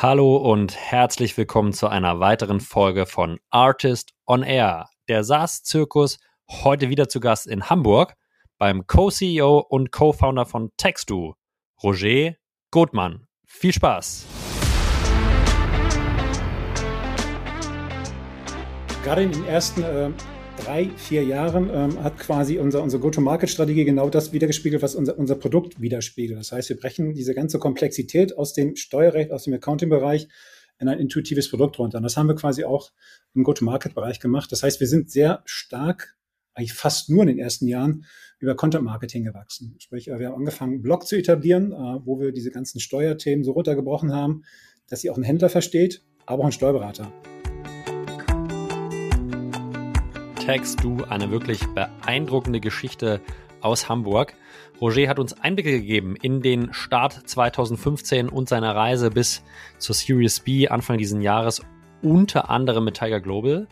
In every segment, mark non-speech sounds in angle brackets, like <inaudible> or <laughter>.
Hallo und herzlich willkommen zu einer weiteren Folge von Artist on Air, der SaaS-Zirkus, heute wieder zu Gast in Hamburg beim Co-CEO und Co-Founder von Textu, Roger Gottmann. Viel Spaß! Gerade in den ersten äh, drei, vier Jahren ähm, hat quasi unser, unsere Go-to-Market-Strategie genau das wiedergespiegelt, was unser, unser Produkt widerspiegelt. Das heißt, wir brechen diese ganze Komplexität aus dem Steuerrecht, aus dem Accounting-Bereich in ein intuitives Produkt runter. Und das haben wir quasi auch im Go-to-Market-Bereich gemacht. Das heißt, wir sind sehr stark, eigentlich fast nur in den ersten Jahren, über Content-Marketing gewachsen. Sprich, äh, wir haben angefangen, einen Blog zu etablieren, äh, wo wir diese ganzen Steuerthemen so runtergebrochen haben, dass sie auch ein Händler versteht, aber auch ein Steuerberater. Text du eine wirklich beeindruckende Geschichte aus Hamburg. Roger hat uns Einblicke gegeben in den Start 2015 und seine Reise bis zur Series B Anfang dieses Jahres, unter anderem mit Tiger Global.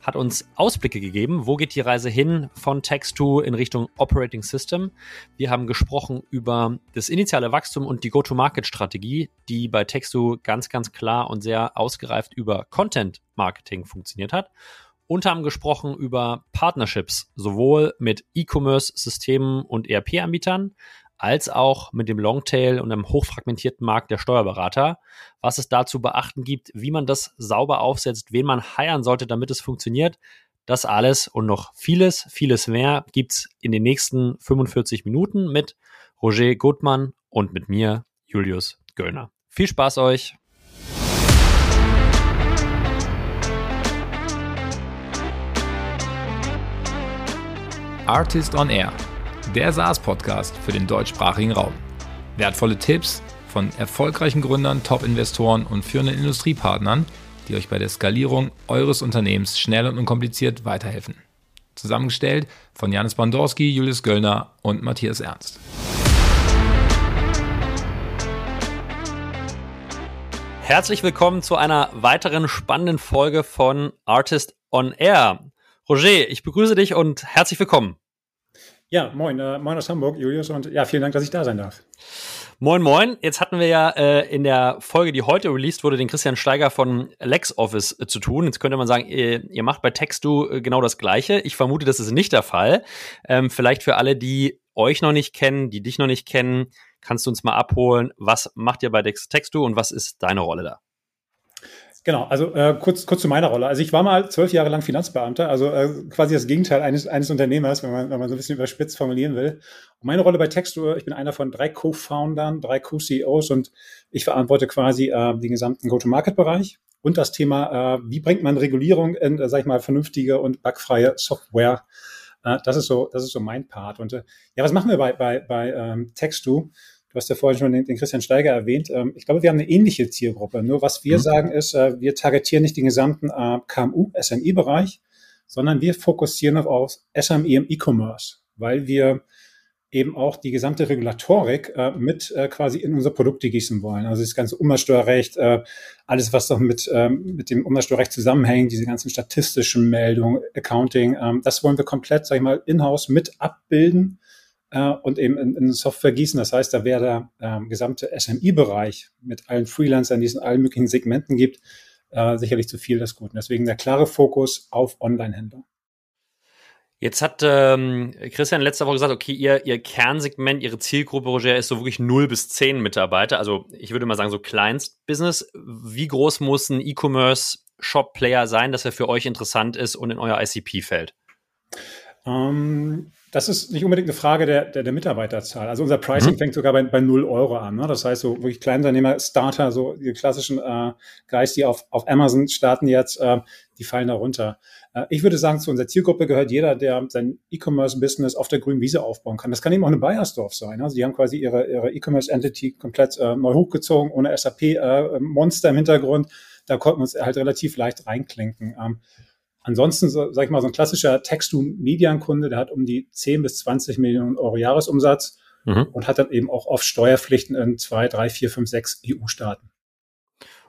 Hat uns Ausblicke gegeben, wo geht die Reise hin von Text2 in Richtung Operating System. Wir haben gesprochen über das initiale Wachstum und die Go-to-Market-Strategie, die bei Text2 ganz, ganz klar und sehr ausgereift über Content-Marketing funktioniert hat und haben gesprochen über Partnerships, sowohl mit E-Commerce-Systemen und ERP-Anbietern, als auch mit dem Longtail und einem hochfragmentierten Markt der Steuerberater, was es da zu beachten gibt, wie man das sauber aufsetzt, wen man heiern sollte, damit es funktioniert. Das alles und noch vieles, vieles mehr gibt's in den nächsten 45 Minuten mit Roger Gutmann und mit mir, Julius Göllner. Viel Spaß euch! Artist on Air, der SaaS-Podcast für den deutschsprachigen Raum. Wertvolle Tipps von erfolgreichen Gründern, Top-Investoren und führenden Industriepartnern, die euch bei der Skalierung eures Unternehmens schnell und unkompliziert weiterhelfen. Zusammengestellt von Janis Bandorski, Julius Göllner und Matthias Ernst. Herzlich willkommen zu einer weiteren spannenden Folge von Artist on Air. Roger, ich begrüße dich und herzlich willkommen. Ja, moin, äh, moin aus Hamburg, Julius, und ja, vielen Dank, dass ich da sein darf. Moin, moin. Jetzt hatten wir ja äh, in der Folge, die heute released wurde, den Christian Steiger von LexOffice äh, zu tun. Jetzt könnte man sagen, ihr, ihr macht bei Textu äh, genau das Gleiche. Ich vermute, das ist nicht der Fall. Ähm, vielleicht für alle, die euch noch nicht kennen, die dich noch nicht kennen, kannst du uns mal abholen. Was macht ihr bei Textu und was ist deine Rolle da? Genau, also äh, kurz, kurz zu meiner Rolle. Also ich war mal zwölf Jahre lang Finanzbeamter, also äh, quasi das Gegenteil eines, eines Unternehmers, wenn man, wenn man so ein bisschen überspitzt formulieren will. Und meine Rolle bei Textur, ich bin einer von drei Co-Foundern, drei Co-CEOs und ich verantworte quasi äh, den gesamten Go-to-Market-Bereich und das Thema, äh, wie bringt man Regulierung in, äh, sag ich mal, vernünftige und bugfreie Software. Äh, das ist so, das ist so mein Part. Und äh, ja, was machen wir bei, bei, bei ähm, Textu? Du hast ja vorhin schon den, den Christian Steiger erwähnt. Ähm, ich glaube, wir haben eine ähnliche Zielgruppe. Nur was wir mhm. sagen ist, äh, wir targetieren nicht den gesamten äh, KMU, SMI-Bereich, sondern wir fokussieren auf SMI im E-Commerce, weil wir eben auch die gesamte Regulatorik äh, mit äh, quasi in unser Produkte gießen wollen. Also das ganze Umsatzsteuerrecht, äh, alles, was doch mit, ähm, mit dem Umsatzsteuerrecht zusammenhängt, diese ganzen statistischen Meldungen, Accounting, ähm, das wollen wir komplett, sag ich mal, in-house mit abbilden äh, und eben in, in, Software gießen. Das heißt, da wäre der ähm, gesamte SMI-Bereich mit allen Freelancern, die es in allen möglichen Segmenten gibt, äh, sicherlich zu viel des Guten. Deswegen der klare Fokus auf Online-Händler. Jetzt hat ähm, Christian letzte Woche gesagt, okay, ihr, ihr Kernsegment, ihre Zielgruppe, Roger, ist so wirklich 0 bis 10 Mitarbeiter. Also ich würde mal sagen, so Kleinst-Business. Wie groß muss ein E-Commerce-Shop-Player sein, dass er für euch interessant ist und in euer ICP fällt? Ähm, das ist nicht unbedingt eine Frage der, der, der Mitarbeiterzahl. Also unser Pricing mhm. fängt sogar bei, bei 0 Euro an. Ne? Das heißt, so wirklich Kleinunternehmer, Starter, so die klassischen äh, Guys, die auf, auf Amazon starten jetzt, äh, die fallen da runter. Äh, ich würde sagen, zu unserer Zielgruppe gehört jeder, der sein E-Commerce-Business auf der grünen Wiese aufbauen kann. Das kann eben auch eine Bayersdorf sein. Also die haben quasi ihre, ihre E-Commerce-Entity komplett äh, neu hochgezogen, ohne SAP-Monster äh, im Hintergrund. Da konnten wir uns halt relativ leicht reinklinken. Ähm, Ansonsten, so, sag ich mal, so ein klassischer Text-to-Median-Kunde, der hat um die 10 bis 20 Millionen Euro Jahresumsatz mhm. und hat dann eben auch oft Steuerpflichten in zwei, drei, vier, fünf, sechs EU-Staaten.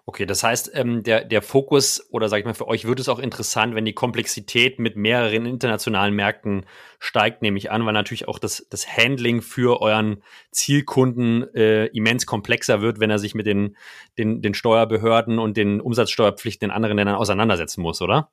Okay, das heißt, ähm, der, der Fokus oder sag ich mal, für euch wird es auch interessant, wenn die Komplexität mit mehreren internationalen Märkten steigt, nehme ich an, weil natürlich auch das, das Handling für euren Zielkunden äh, immens komplexer wird, wenn er sich mit den, den, den Steuerbehörden und den Umsatzsteuerpflichten in anderen Ländern auseinandersetzen muss, oder?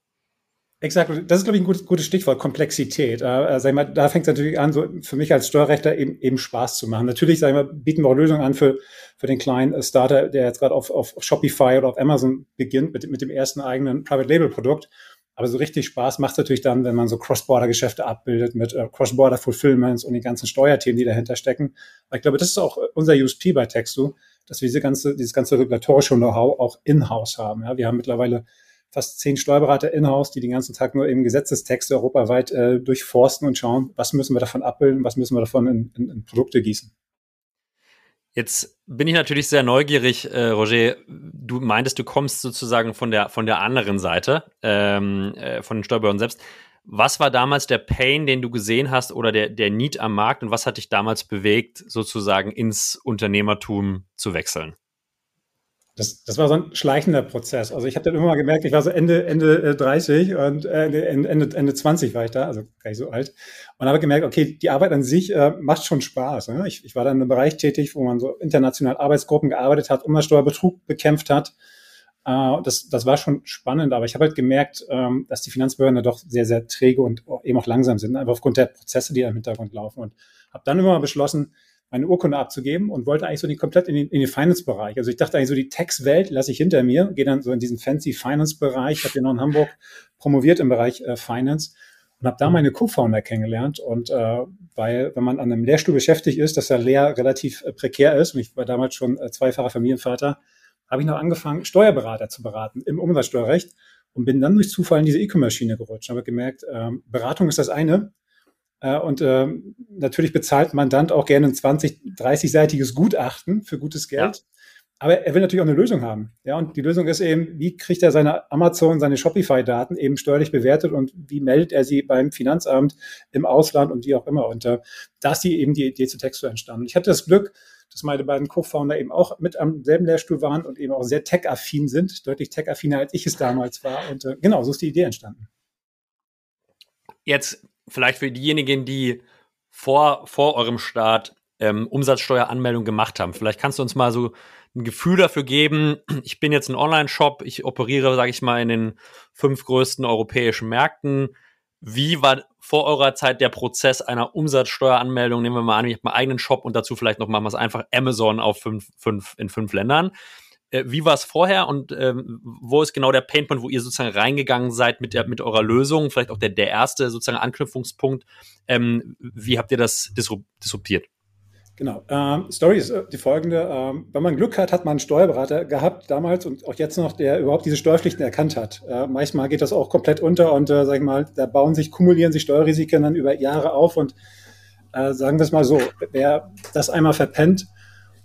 Exakt, das ist, glaube ich, ein gutes, gutes Stichwort, Komplexität. Äh, sag ich mal, da fängt es natürlich an, so für mich als Steuerrechter eben, eben Spaß zu machen. Natürlich, sag ich mal, bieten wir auch Lösungen an für, für den kleinen Starter, der jetzt gerade auf, auf Shopify oder auf Amazon beginnt mit, mit dem ersten eigenen Private Label Produkt. Aber so richtig Spaß macht es natürlich dann, wenn man so Cross-Border-Geschäfte abbildet mit äh, Cross-Border-Fulfillments und die ganzen Steuerthemen, die dahinter stecken. Aber ich glaube, das ist auch unser USP bei Textu, dass wir diese ganze, dieses ganze regulatorische Know-how auch in-house haben. Ja, wir haben mittlerweile fast zehn Steuerberater in-house, die den ganzen Tag nur eben Gesetzestexte europaweit äh, durchforsten und schauen, was müssen wir davon abbilden, was müssen wir davon in, in, in Produkte gießen. Jetzt bin ich natürlich sehr neugierig, äh, Roger. Du meintest, du kommst sozusagen von der von der anderen Seite, ähm, äh, von den Steuerbehörden selbst. Was war damals der Pain, den du gesehen hast oder der, der Need am Markt und was hat dich damals bewegt, sozusagen ins Unternehmertum zu wechseln? Das, das war so ein schleichender Prozess. Also ich habe dann immer mal gemerkt, ich war so Ende, Ende äh, 30 und äh, Ende, Ende 20 war ich da, also gar nicht so alt. Und habe gemerkt, okay, die Arbeit an sich äh, macht schon Spaß. Ne? Ich, ich war dann einem Bereich tätig, wo man so international Arbeitsgruppen gearbeitet hat, Umsatzsteuerbetrug bekämpft hat. Äh, das, das war schon spannend, aber ich habe halt gemerkt, ähm, dass die Finanzbehörden da doch sehr, sehr träge und eben auch langsam sind, einfach aufgrund der Prozesse, die da im Hintergrund laufen. Und habe dann immer mal beschlossen, meine Urkunde abzugeben und wollte eigentlich so die komplett in den, in den Finance-Bereich. Also ich dachte eigentlich so, die Tax-Welt lasse ich hinter mir, gehe dann so in diesen fancy Finance-Bereich, habe ja noch in Hamburg promoviert im Bereich äh, Finance und habe da meine Co-Founder kennengelernt. Und äh, weil, wenn man an einem Lehrstuhl beschäftigt ist, dass der Lehr relativ äh, prekär ist, und ich war damals schon äh, zweifacher Familienvater, habe ich noch angefangen, Steuerberater zu beraten im Umsatzsteuerrecht und bin dann durch Zufall in diese E-Commerce-Schiene gerutscht. Habe gemerkt, ähm, Beratung ist das eine, und äh, natürlich bezahlt Mandant auch gerne ein 20, 30-seitiges Gutachten für gutes Geld. Ja. Aber er will natürlich auch eine Lösung haben. Ja, und die Lösung ist eben, wie kriegt er seine Amazon, seine Shopify-Daten eben steuerlich bewertet und wie meldet er sie beim Finanzamt im Ausland und wie auch immer. Und äh, da ist die, eben die Idee zu Texto entstanden. Ich hatte das Glück, dass meine beiden Co-Founder eben auch mit am selben Lehrstuhl waren und eben auch sehr tech-affin sind, deutlich tech-affiner als ich es damals war. Und äh, genau, so ist die Idee entstanden. Jetzt vielleicht für diejenigen, die vor, vor eurem Start ähm, Umsatzsteueranmeldung gemacht haben. Vielleicht kannst du uns mal so ein Gefühl dafür geben. <clears throat> Ich bin jetzt ein Online-Shop, ich operiere, sage ich mal, in den fünf größten europäischen Märkten. Wie war vor eurer Zeit der Prozess einer Umsatzsteueranmeldung? Nehmen wir mal an, ich habe meinen eigenen Shop und dazu vielleicht noch mal was einfach Amazon auf fünf, fünf, in fünf Ländern. Äh, wie war es vorher und ähm, wo ist genau der Painpoint, wo ihr sozusagen reingegangen seid mit, der, mit eurer Lösung? Vielleicht auch der, der erste sozusagen Anknüpfungspunkt. Ähm, wie habt ihr das disruptiert? Genau. Ähm, Story ist äh, die folgende. Ähm, wenn man Glück hat, hat man einen Steuerberater gehabt damals und auch jetzt noch, der überhaupt diese Steuerpflichten erkannt hat. Äh, manchmal geht das auch komplett unter und äh, sag ich mal, da bauen sich, kumulieren sich Steuerrisiken dann über Jahre auf und äh, sagen wir es mal so, wer das einmal verpennt,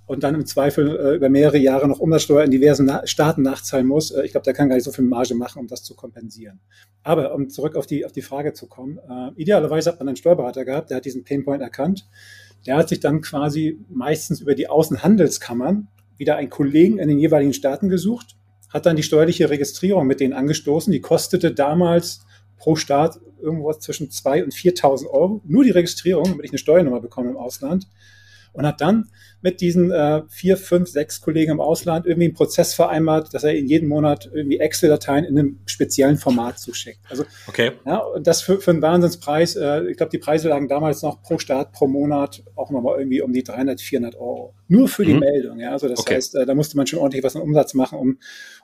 und dann im Zweifel äh, über mehrere Jahre noch Umsatzsteuer in diversen Na Staaten nachzahlen muss. Äh, ich glaube, der kann gar nicht so viel Marge machen, um das zu kompensieren. Aber um zurück auf die, auf die Frage zu kommen, äh, idealerweise hat man einen Steuerberater gehabt, der hat diesen Painpoint erkannt. Der hat sich dann quasi meistens über die Außenhandelskammern wieder einen Kollegen in den jeweiligen Staaten gesucht, hat dann die steuerliche Registrierung mit denen angestoßen. Die kostete damals pro Staat irgendwo zwischen 2.000 und 4.000 Euro. Nur die Registrierung, damit ich eine Steuernummer bekomme im Ausland und hat dann mit diesen äh, vier, fünf, sechs Kollegen im Ausland irgendwie einen Prozess vereinbart, dass er in jedem Monat irgendwie Excel-Dateien in einem speziellen Format zuschickt. Also, okay. ja, und das für, für einen Wahnsinnspreis. Äh, ich glaube, die Preise lagen damals noch pro Staat, pro Monat auch nochmal irgendwie um die 300, 400 Euro. Nur für die mhm. Meldung. Ja, also das okay. heißt, äh, da musste man schon ordentlich was an Umsatz machen, um,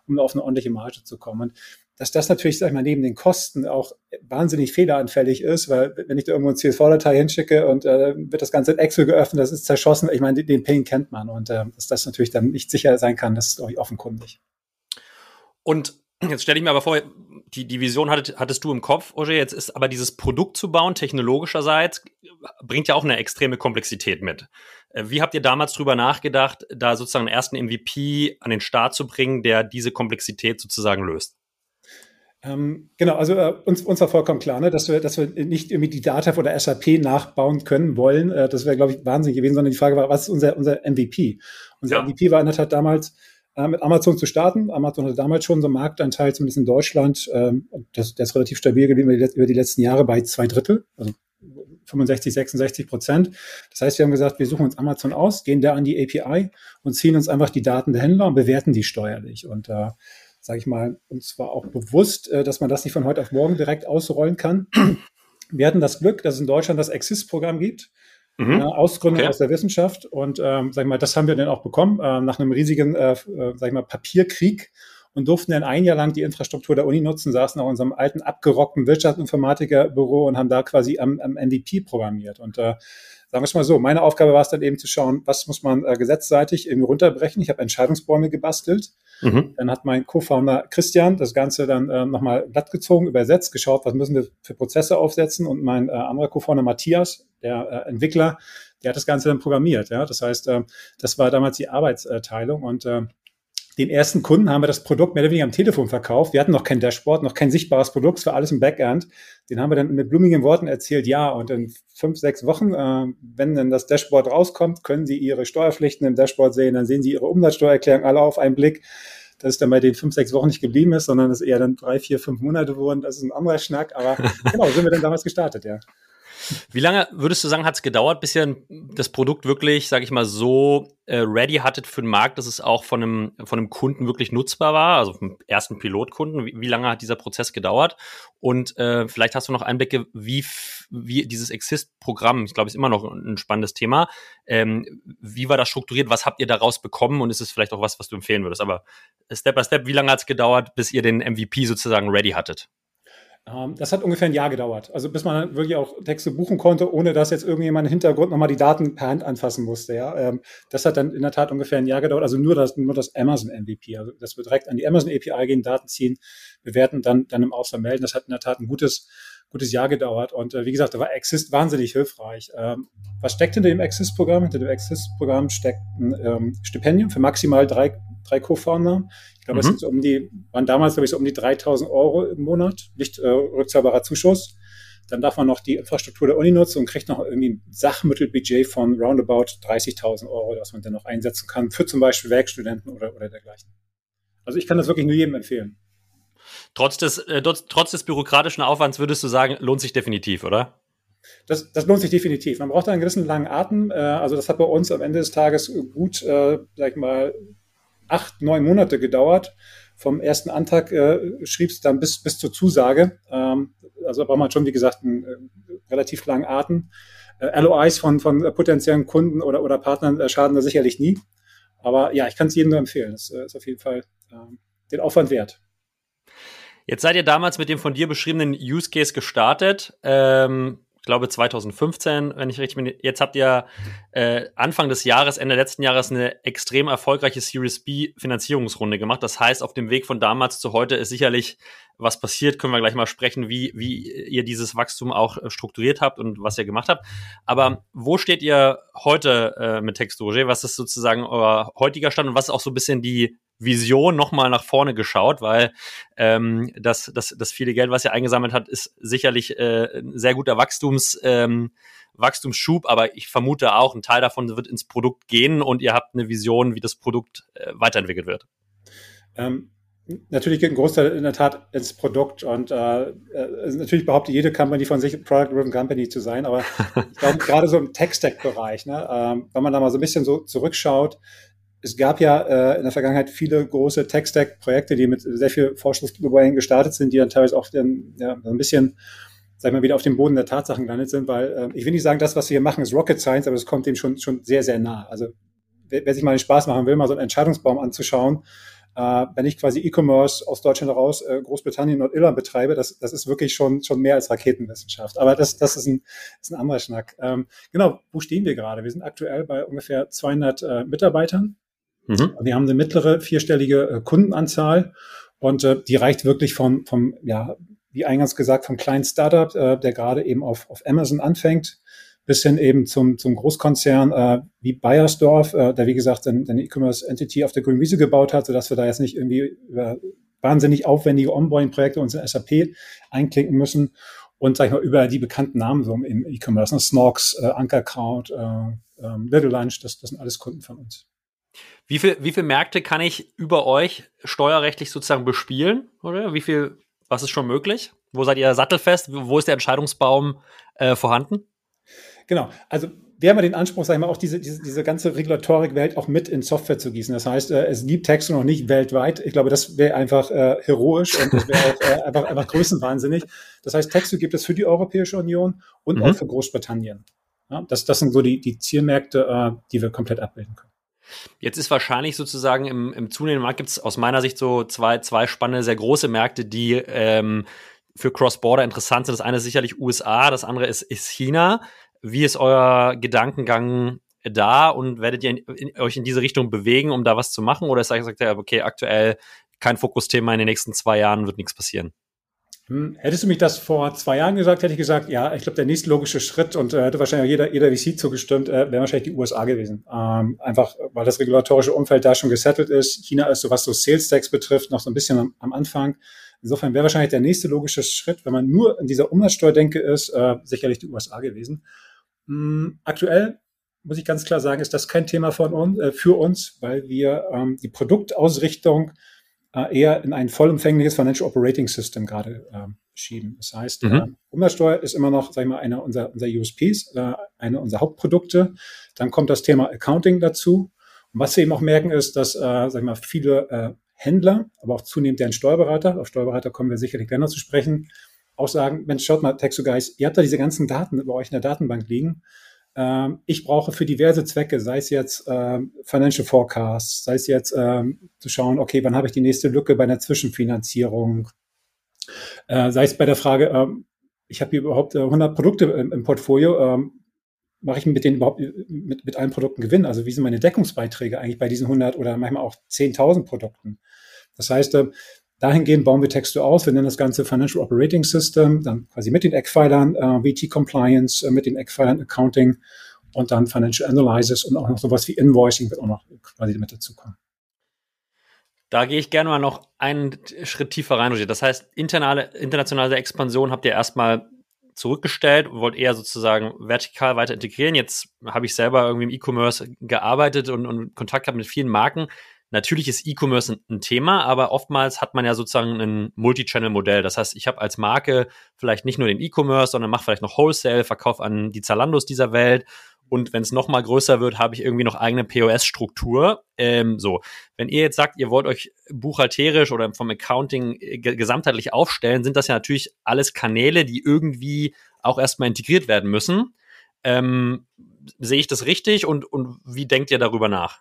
um auf eine ordentliche Marge zu kommen. Und dass das natürlich, sag ich mal, neben den Kosten auch wahnsinnig fehleranfällig ist, weil wenn ich da irgendwo eine CSV-Datei hinschicke und äh, wird das Ganze in Excel geöffnet, das ist zerschossen. Ich meine, den Pain kennt man und äh, dass das natürlich dann nicht sicher sein kann, das ist, glaube offenkundig. Und jetzt stelle ich mir aber vor, die, die Vision hattet, hattest du im Kopf, Oje, jetzt ist aber dieses Produkt zu bauen, technologischerseits, bringt ja auch eine extreme Komplexität mit. Äh, wie habt ihr damals drüber nachgedacht, da sozusagen einen ersten MVP an den Start zu bringen, der diese Komplexität sozusagen löst? Ähm, genau, also äh, uns, uns war vollkommen klar, ne, dass wir, dass wir nicht irgendwie die Data von der SAP nachbauen können wollen. Äh, das wäre, glaube ich, wahnsinnig gewesen, sondern die Frage war, was ist unser, unser MVP? Unser ja. MVP war in der Tat damals äh, mit Amazon zu starten. Amazon hatte damals schon so einen Marktanteil, zumindest in Deutschland. Ähm, das, der ist relativ stabil geblieben über die letzten Jahre bei zwei Drittel, also 65, 66 Prozent. Das heißt, wir haben gesagt, wir suchen uns Amazon aus, gehen da an die API und ziehen uns einfach die Daten der Händler und bewerten die steuerlich. Und äh, sage ich mal, uns war auch bewusst, äh, dass man das nicht von heute auf morgen direkt ausrollen kann. Wir hatten das Glück, dass es in Deutschland das Exist-Programm gibt. Mhm. Äh, Ausgründung okay. aus der Wissenschaft. Und ähm, sag ich mal, das haben wir dann auch bekommen, äh, nach einem riesigen, äh, äh, sag ich mal, Papierkrieg und durften dann ein Jahr lang die Infrastruktur der Uni nutzen, saßen auch in unserem alten, abgerockten Wirtschaftsinformatiker-Büro und haben da quasi am, am MVP programmiert. Und äh, sagen wir es mal so, meine Aufgabe war es dann eben zu schauen, was muss man äh, gesetzseitig irgendwie runterbrechen. Ich habe Entscheidungsbäume gebastelt. Mhm. Dann hat mein Co-Founder Christian das Ganze dann äh, nochmal glatt gezogen, übersetzt, geschaut, was müssen wir für Prozesse aufsetzen. Und mein äh, anderer Co-Founder Matthias, der äh, Entwickler, der hat das Ganze dann programmiert. Ja? Das heißt, äh, das war damals die Arbeitsteilung und äh, den ersten Kunden haben wir das Produkt mehr oder weniger am Telefon verkauft. Wir hatten noch kein Dashboard, noch kein sichtbares Produkt, es war alles im Backend. Den haben wir dann mit blumigen Worten erzählt, ja, und in fünf, sechs Wochen, äh, wenn dann das Dashboard rauskommt, können Sie Ihre Steuerpflichten im Dashboard sehen, dann sehen Sie Ihre Umsatzsteuererklärung alle auf einen Blick. Dass es dann bei den fünf, sechs Wochen nicht geblieben ist, sondern es eher dann drei, vier, fünf Monate wurden. Das ist ein anderer Schnack, aber <laughs> genau, sind wir dann damals gestartet, ja. Wie lange würdest du sagen, hat es gedauert, bis ihr das Produkt wirklich, sage ich mal, so äh, ready hattet für den Markt, dass es auch von einem, von einem Kunden wirklich nutzbar war, also vom ersten Pilotkunden? Wie, wie lange hat dieser Prozess gedauert? Und äh, vielleicht hast du noch Einblicke, wie, wie dieses Exist-Programm, ich glaube, ist immer noch ein spannendes Thema. Ähm, wie war das strukturiert? Was habt ihr daraus bekommen? Und ist es vielleicht auch was, was du empfehlen würdest? Aber Step by Step, wie lange hat es gedauert, bis ihr den MVP sozusagen ready hattet? Ähm, das hat ungefähr ein Jahr gedauert. Also bis man wirklich auch Texte buchen konnte, ohne dass jetzt irgendjemand im Hintergrund nochmal die Daten per Hand anfassen musste. Ja, ähm, das hat dann in der Tat ungefähr ein Jahr gedauert. Also nur das, nur das Amazon MVP. Also dass wir direkt an die Amazon API gehen, Daten ziehen, bewerten, dann, dann im Ausland melden. Das hat in der Tat ein gutes, gutes Jahr gedauert. Und äh, wie gesagt, da war Exist wahnsinnig hilfreich. Ähm, was steckt hinter dem Exist-Programm? Hinter dem Exist-Programm steckt ein Stipendium für maximal drei, drei Co-Founder ich glaube, mhm. es sind so um die, waren damals, glaube ich, so um die 3000 Euro im Monat, nicht äh, rückzahlbarer Zuschuss. Dann darf man noch die Infrastruktur der Uni nutzen und kriegt noch irgendwie ein Sachmittelbudget von roundabout 30.000 Euro, das man dann noch einsetzen kann für zum Beispiel Werkstudenten oder, oder dergleichen. Also ich kann das wirklich nur jedem empfehlen. Trotz des, äh, trotz des bürokratischen Aufwands würdest du sagen, lohnt sich definitiv, oder? Das, das lohnt sich definitiv. Man braucht einen gewissen langen Atem. Äh, also das hat bei uns am Ende des Tages gut, äh, sag ich mal, acht, neun Monate gedauert. Vom ersten Antrag äh, schrieb es dann bis, bis zur Zusage. Ähm, also braucht man schon, wie gesagt, einen äh, relativ langen Atem. Äh, LOIs von, von potenziellen Kunden oder, oder Partnern äh, schaden da sicherlich nie. Aber ja, ich kann es jedem nur empfehlen. Das äh, ist auf jeden Fall ähm, den Aufwand wert. Jetzt seid ihr damals mit dem von dir beschriebenen Use Case gestartet. Ähm, glaube 2015, wenn ich richtig bin. Jetzt habt ihr äh, Anfang des Jahres, Ende letzten Jahres eine extrem erfolgreiche Series B Finanzierungsrunde gemacht. Das heißt, auf dem Weg von damals zu heute ist sicherlich was passiert, können wir gleich mal sprechen, wie, wie ihr dieses Wachstum auch äh, strukturiert habt und was ihr gemacht habt. Aber wo steht ihr heute äh, mit Textoge? Was ist sozusagen euer heutiger Stand und was ist auch so ein bisschen die Vision nochmal nach vorne geschaut, weil ähm, das, das, das viele Geld, was ihr eingesammelt hat, ist sicherlich äh, ein sehr guter Wachstums, ähm, Wachstumsschub, aber ich vermute auch, ein Teil davon wird ins Produkt gehen und ihr habt eine Vision, wie das Produkt äh, weiterentwickelt wird. Ähm, natürlich geht ein Großteil in der Tat ins Produkt und äh, äh natürlich behauptet jede Company von sich Product-Driven Company zu sein, aber <laughs> ich glaube gerade so im Tech-Stack-Bereich, ne, ähm, wenn man da mal so ein bisschen so zurückschaut, es gab ja äh, in der Vergangenheit viele große Tech-Stack-Projekte, die mit sehr viel Forschungsüberhängen gestartet sind, die dann teilweise auch dann, ja, ein bisschen, sag ich mal, wieder auf dem Boden der Tatsachen gelandet sind, weil äh, ich will nicht sagen, das, was wir hier machen, ist Rocket Science, aber es kommt dem schon, schon sehr, sehr nah. Also wer, wer sich mal den Spaß machen will, mal so einen Entscheidungsbaum anzuschauen, äh, wenn ich quasi E-Commerce aus Deutschland heraus äh, Großbritannien und Irland betreibe, das, das ist wirklich schon, schon mehr als Raketenwissenschaft. Aber das, das ist, ein, ist ein anderer Schnack. Ähm, genau, wo stehen wir gerade? Wir sind aktuell bei ungefähr 200 äh, Mitarbeitern Mhm. Wir haben eine mittlere vierstellige äh, Kundenanzahl und äh, die reicht wirklich vom, vom, ja, wie eingangs gesagt, vom kleinen Startup, äh, der gerade eben auf, auf Amazon anfängt, bis hin eben zum, zum Großkonzern äh, wie Bayersdorf, äh, der wie gesagt eine E-Commerce-Entity auf der grünen Wiese gebaut hat, sodass wir da jetzt nicht irgendwie über wahnsinnig aufwendige Onboarding-Projekte uns in SAP einklinken müssen und sag ich mal über die bekannten Namen so im E-Commerce, ne? Snorks, äh, Ankerkraut, äh, äh, Little Lunch, das, das sind alles Kunden von uns. Wie viel, wie viel Märkte kann ich über euch steuerrechtlich sozusagen bespielen? Oder wie viel, was ist schon möglich? Wo seid ihr sattelfest? Wo ist der Entscheidungsbaum äh, vorhanden? Genau, also wir haben ja den Anspruch, sag ich mal, auch diese, diese, diese ganze Regulatorik-Welt auch mit in Software zu gießen. Das heißt, äh, es gibt Texte noch nicht weltweit. Ich glaube, das wäre einfach äh, heroisch und das wäre auch äh, einfach, einfach größenwahnsinnig. Das heißt, Texte gibt es für die Europäische Union und mhm. auch für Großbritannien. Ja, das, das sind so die, die Zielmärkte, äh, die wir komplett abbilden können. Jetzt ist wahrscheinlich sozusagen im, im zunehmenden Markt gibt es aus meiner Sicht so zwei, zwei spannende, sehr große Märkte, die ähm, für Cross-Border interessant sind. Das eine ist sicherlich USA, das andere ist, ist China. Wie ist euer Gedankengang da und werdet ihr in, in, euch in diese Richtung bewegen, um da was zu machen? Oder sagt ihr, okay, aktuell kein Fokusthema, in den nächsten zwei Jahren wird nichts passieren? Hm, hättest du mich das vor zwei Jahren gesagt, hätte ich gesagt, ja, ich glaube, der nächste logische Schritt und äh, hätte wahrscheinlich jeder, jeder VC zugestimmt, äh, wäre wahrscheinlich die USA gewesen. Ähm, einfach, weil das regulatorische Umfeld da schon gesettelt ist. China ist so, was so Sales Tax betrifft, noch so ein bisschen am, am Anfang. Insofern wäre wahrscheinlich der nächste logische Schritt, wenn man nur in dieser Umsatzsteuerdenke ist, äh, sicherlich die USA gewesen. Ähm, aktuell muss ich ganz klar sagen, ist das kein Thema von uns, äh, für uns, weil wir ähm, die Produktausrichtung äh, eher in ein vollumfängliches Financial Operating System gerade äh, schieben. Das heißt, mhm. äh, Umsatzsteuer ist immer noch, sag ich mal, einer unserer, unserer USPs, äh, eine unserer Hauptprodukte. Dann kommt das Thema Accounting dazu. Und was wir eben auch merken, ist, dass, äh, sag ich mal, viele äh, Händler, aber auch zunehmend deren Steuerberater, auf Steuerberater kommen wir sicherlich gerne zu sprechen, auch sagen, Mensch, schaut mal, Texo Guys, ihr habt da diese ganzen Daten über euch in der Datenbank liegen. Ähm, ich brauche für diverse Zwecke, sei es jetzt ähm, Financial Forecasts, sei es jetzt ähm, zu schauen, okay, wann habe ich die nächste Lücke bei einer Zwischenfinanzierung, äh, sei es bei der Frage, ähm, ich habe hier überhaupt äh, 100 Produkte im, im Portfolio, ähm, mache ich mit denen überhaupt mit, mit allen Produkten Gewinn? Also wie sind meine Deckungsbeiträge eigentlich bei diesen 100 oder manchmal auch 10.000 Produkten? Das heißt, äh, Dahingehend bauen wir Texte aus. Wir nennen das Ganze Financial Operating System, dann quasi mit den Eckpfeilern äh, VT Compliance, äh, mit den Eckpfeilern Accounting und dann Financial Analysis und auch noch sowas wie Invoicing wird auch noch quasi mit dazukommen. Da gehe ich gerne mal noch einen Schritt tiefer rein. Das heißt, internale, internationale Expansion habt ihr erstmal zurückgestellt und wollt eher sozusagen vertikal weiter integrieren. Jetzt habe ich selber irgendwie im E-Commerce gearbeitet und, und Kontakt gehabt mit vielen Marken. Natürlich ist E-Commerce ein, Thema, aber oftmals hat man ja sozusagen ein Multi-Channel-Modell. Das heißt, ich habe als Marke vielleicht nicht nur den E-Commerce, sondern mache vielleicht noch Wholesale, Verkauf an die Zalandos dieser Welt. Und wenn es noch mal größer wird, habe ich irgendwie noch eigene POS-Struktur. Ähm, so, wenn ihr jetzt sagt, ihr wollt euch buchhalterisch oder vom Accounting äh, gesamtheitlich aufstellen, sind das ja natürlich alles Kanäle, die irgendwie auch erstmal integriert werden müssen. Ähm, sehe ich das richtig und, und wie denkt ihr darüber nach?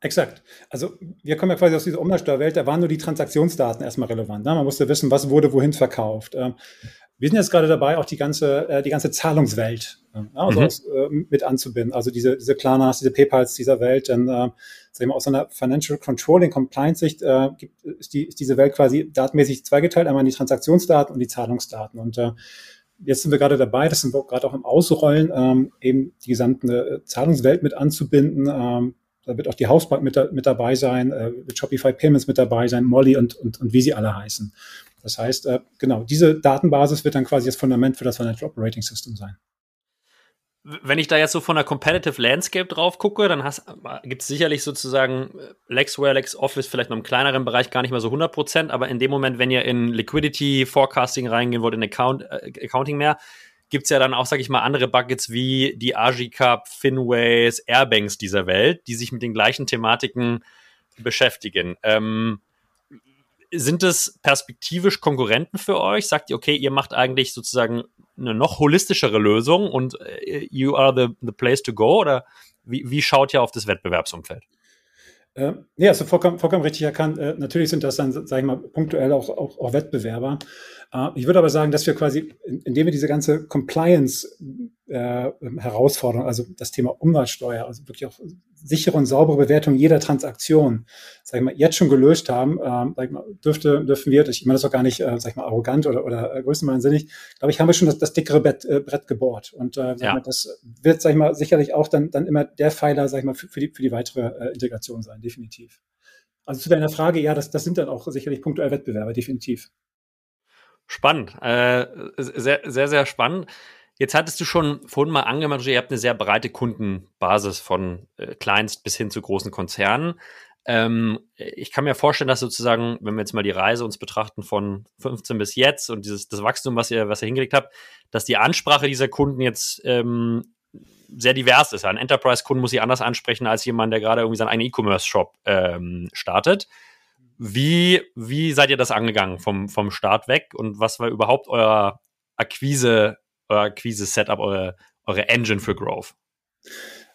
Exakt. Also wir kommen ja quasi aus dieser Umsatzsteuerwelt, da waren nur die Transaktionsdaten erstmal relevant. Ne? Man musste wissen, was wurde wohin verkauft. Ähm, wir sind jetzt gerade dabei, auch die ganze, äh, die ganze Zahlungswelt äh, also mhm. aus, äh, mit anzubinden. Also diese, diese Klarnas, diese PayPals dieser Welt. Denn äh, sagen wir mal, aus einer Financial Controlling Compliance Sicht äh, gibt, ist, die, ist diese Welt quasi datenmäßig zweigeteilt, einmal die Transaktionsdaten und die Zahlungsdaten. Und äh, jetzt sind wir gerade dabei, das sind wir gerade auch im Ausrollen, ähm, eben die gesamte Zahlungswelt mit anzubinden. Ähm, da wird auch die Hausbank mit, mit dabei sein, äh, wird Shopify Payments mit dabei sein, Molly und, und, und wie sie alle heißen. Das heißt, äh, genau, diese Datenbasis wird dann quasi das Fundament für das Financial Operating System sein. Wenn ich da jetzt so von der Competitive Landscape drauf gucke, dann gibt es sicherlich sozusagen äh, Lexware, LexOffice vielleicht noch im kleineren Bereich gar nicht mehr so 100 Prozent, aber in dem Moment, wenn ihr in Liquidity Forecasting reingehen wollt, in Account, äh, Accounting mehr, gibt es ja dann auch, sag ich mal, andere Buckets wie die Cup, Finways, Airbanks dieser Welt, die sich mit den gleichen Thematiken beschäftigen. Ähm, sind es perspektivisch Konkurrenten für euch? Sagt ihr, okay, ihr macht eigentlich sozusagen eine noch holistischere Lösung und äh, you are the, the place to go? Oder wie, wie schaut ihr auf das Wettbewerbsumfeld? Äh, ja, hast du vollkommen, vollkommen richtig erkannt. Äh, natürlich sind das dann, sage ich mal, punktuell auch, auch, auch Wettbewerber. Äh, ich würde aber sagen, dass wir quasi, indem wir diese ganze Compliance-Herausforderung, äh, also das Thema Umweltsteuer, also wirklich auch sichere und saubere Bewertung jeder Transaktion, sag ich mal, jetzt schon gelöst haben, ähm, sag ich mal, dürfte, dürfen wir, ich meine das auch gar nicht, äh, sag ich mal, arrogant oder, oder äh, größenwahnsinnig, glaube ich, haben wir schon das, das dickere Brett, äh, Brett gebohrt. Und äh, sag ja. mal, das wird, sag ich mal, sicherlich auch dann, dann immer der Pfeiler, sag ich mal, für, für, die, für die weitere äh, Integration sein, definitiv. Also zu deiner Frage, ja, das, das sind dann auch sicherlich punktuell Wettbewerber, definitiv. Spannend, äh, sehr, sehr, sehr spannend. Jetzt hattest du schon vorhin mal angemacht, ihr habt eine sehr breite Kundenbasis von äh, Kleinst bis hin zu großen Konzernen. Ähm, ich kann mir vorstellen, dass sozusagen, wenn wir jetzt mal die Reise uns betrachten von 15 bis jetzt und dieses das Wachstum, was ihr, was ihr hingelegt habt, dass die Ansprache dieser Kunden jetzt ähm, sehr divers ist. Ein Enterprise-Kunden muss sie anders ansprechen als jemand, der gerade irgendwie seinen eigenen E-Commerce-Shop ähm, startet. Wie, wie seid ihr das angegangen vom, vom Start weg und was war überhaupt euer Akquise, euer Akquise-Setup, eure, eure Engine für Growth?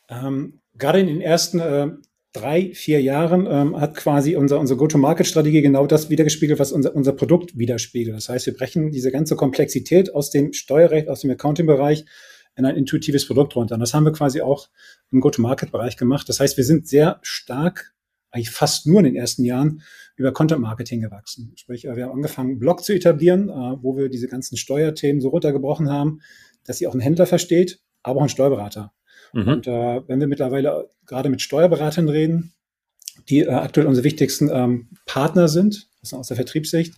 Ähm, gerade in den ersten äh, drei, vier Jahren ähm, hat quasi unser, unsere Go-to-Market-Strategie genau das wiedergespiegelt, was unser, unser Produkt widerspiegelt. Das heißt, wir brechen diese ganze Komplexität aus dem Steuerrecht, aus dem Accounting-Bereich in ein intuitives Produkt runter. Und das haben wir quasi auch im Go-to-Market-Bereich gemacht. Das heißt, wir sind sehr stark, eigentlich fast nur in den ersten Jahren, über Content-Marketing gewachsen. Sprich, äh, wir haben angefangen, einen Blog zu etablieren, äh, wo wir diese ganzen Steuerthemen so runtergebrochen haben, dass sie auch ein Händler versteht, aber auch ein Steuerberater. Mhm. Und äh, wenn wir mittlerweile gerade mit Steuerberatern reden, die äh, aktuell unsere wichtigsten ähm, Partner sind, das ist aus der Vertriebssicht,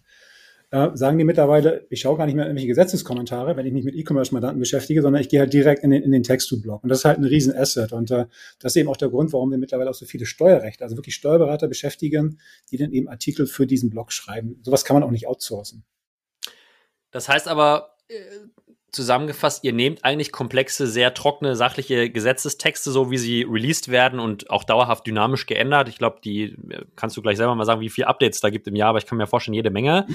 äh, sagen die mittlerweile, ich schaue gar nicht mehr irgendwelche Gesetzeskommentare, wenn ich mich mit E-Commerce-Mandanten beschäftige, sondern ich gehe halt direkt in den, in den Text-to-Blog. Und das ist halt ein riesen Asset. Und äh, das ist eben auch der Grund, warum wir mittlerweile auch so viele Steuerrechte, also wirklich Steuerberater beschäftigen, die dann eben Artikel für diesen Blog schreiben. Sowas kann man auch nicht outsourcen. Das heißt aber, äh, zusammengefasst, ihr nehmt eigentlich komplexe, sehr trockene, sachliche Gesetzestexte, so wie sie released werden und auch dauerhaft dynamisch geändert. Ich glaube, die kannst du gleich selber mal sagen, wie viele Updates da gibt im Jahr, aber ich kann mir vorstellen, jede Menge.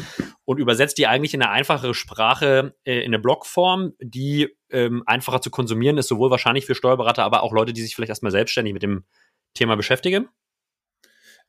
Und übersetzt die eigentlich in eine einfachere Sprache, äh, in eine Blogform, die ähm, einfacher zu konsumieren ist, sowohl wahrscheinlich für Steuerberater, aber auch Leute, die sich vielleicht erstmal selbstständig mit dem Thema beschäftigen.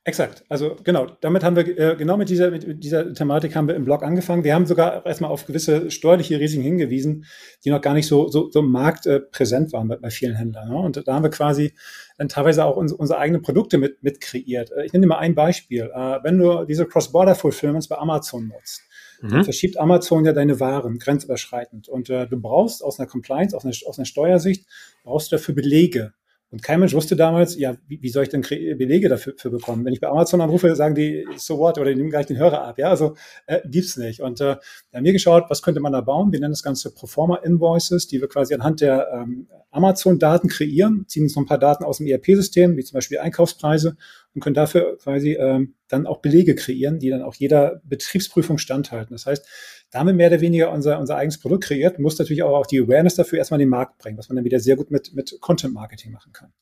Exakt. Also genau, damit haben wir, äh, genau mit dieser, mit dieser Thematik haben wir im Blog angefangen. Wir haben sogar erstmal auf gewisse steuerliche Risiken hingewiesen, die noch gar nicht so, so, so im Markt äh, präsent waren bei, bei vielen Händlern. Ne? Und da haben wir quasi dann teilweise auch uns, unsere eigenen Produkte mit, mit kreiert. Äh, ich nenne dir mal ein Beispiel. Äh, wenn du diese Cross-Border-Fulfillments bei Amazon nutzt, mhm. dann verschiebt Amazon ja deine Waren grenzüberschreitend. Und du brauchst aus einer Compliance, aus einer, aus einer Steuersicht, brauchst du dafür Belege. Und kein Mensch wusste damals, ja, wie, wie soll ich denn Belege dafür bekommen? Wenn ich bei Amazon anrufe, sagen die, so what, oder die nehmen gleich den Hörer ab. Ja, also äh, gibt's nicht. Und äh, wir haben mir geschaut, was könnte man da bauen? Wir nennen das Ganze Proforma Invoices, die wir quasi anhand der ähm, Amazon-Daten kreieren, ziehen uns noch ein paar Daten aus dem ERP-System, wie zum Beispiel Einkaufspreise, und können dafür quasi ähm, dann auch Belege kreieren, die dann auch jeder Betriebsprüfung standhalten. Das heißt, damit mehr oder weniger unser, unser eigenes Produkt kreiert, muss natürlich auch, die Awareness dafür erstmal in den Markt bringen, was man dann wieder sehr gut mit, mit Content Marketing machen kann.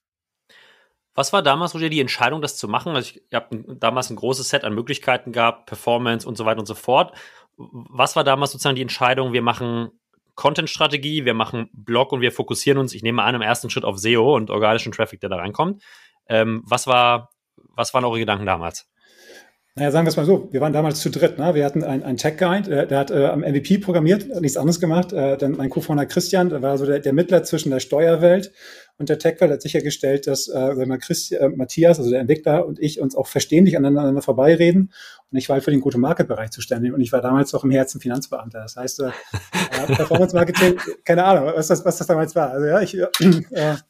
Was war damals, Roger, die Entscheidung, das zu machen? Also ihr habt damals ein großes Set an Möglichkeiten gehabt, Performance und so weiter und so fort. Was war damals sozusagen die Entscheidung, wir machen Content-Strategie, wir machen Blog und wir fokussieren uns, ich nehme an, im ersten Schritt auf SEO und organischen Traffic, der da reinkommt. Ähm, was, war, was waren eure Gedanken damals? Naja, sagen wir es mal so, wir waren damals zu dritt. Ne? Wir hatten einen, einen Tech-Guide, äh, der hat äh, am MVP programmiert, nichts anderes gemacht. Äh, dann mein Co-Founder Christian, der war so der, der Mittler zwischen der Steuerwelt und der Tech-Welt, hat sichergestellt, dass äh, mal, Christi, äh, Matthias, also der Entwickler und ich uns auch verständig aneinander vorbeireden. Und ich war halt für den Go-to-Market-Bereich zuständig und ich war damals auch im Herzen Finanzbeamter. Das heißt, äh, Performance-Marketing, <laughs> keine Ahnung, was das, was das damals war. Also ja, ich, äh,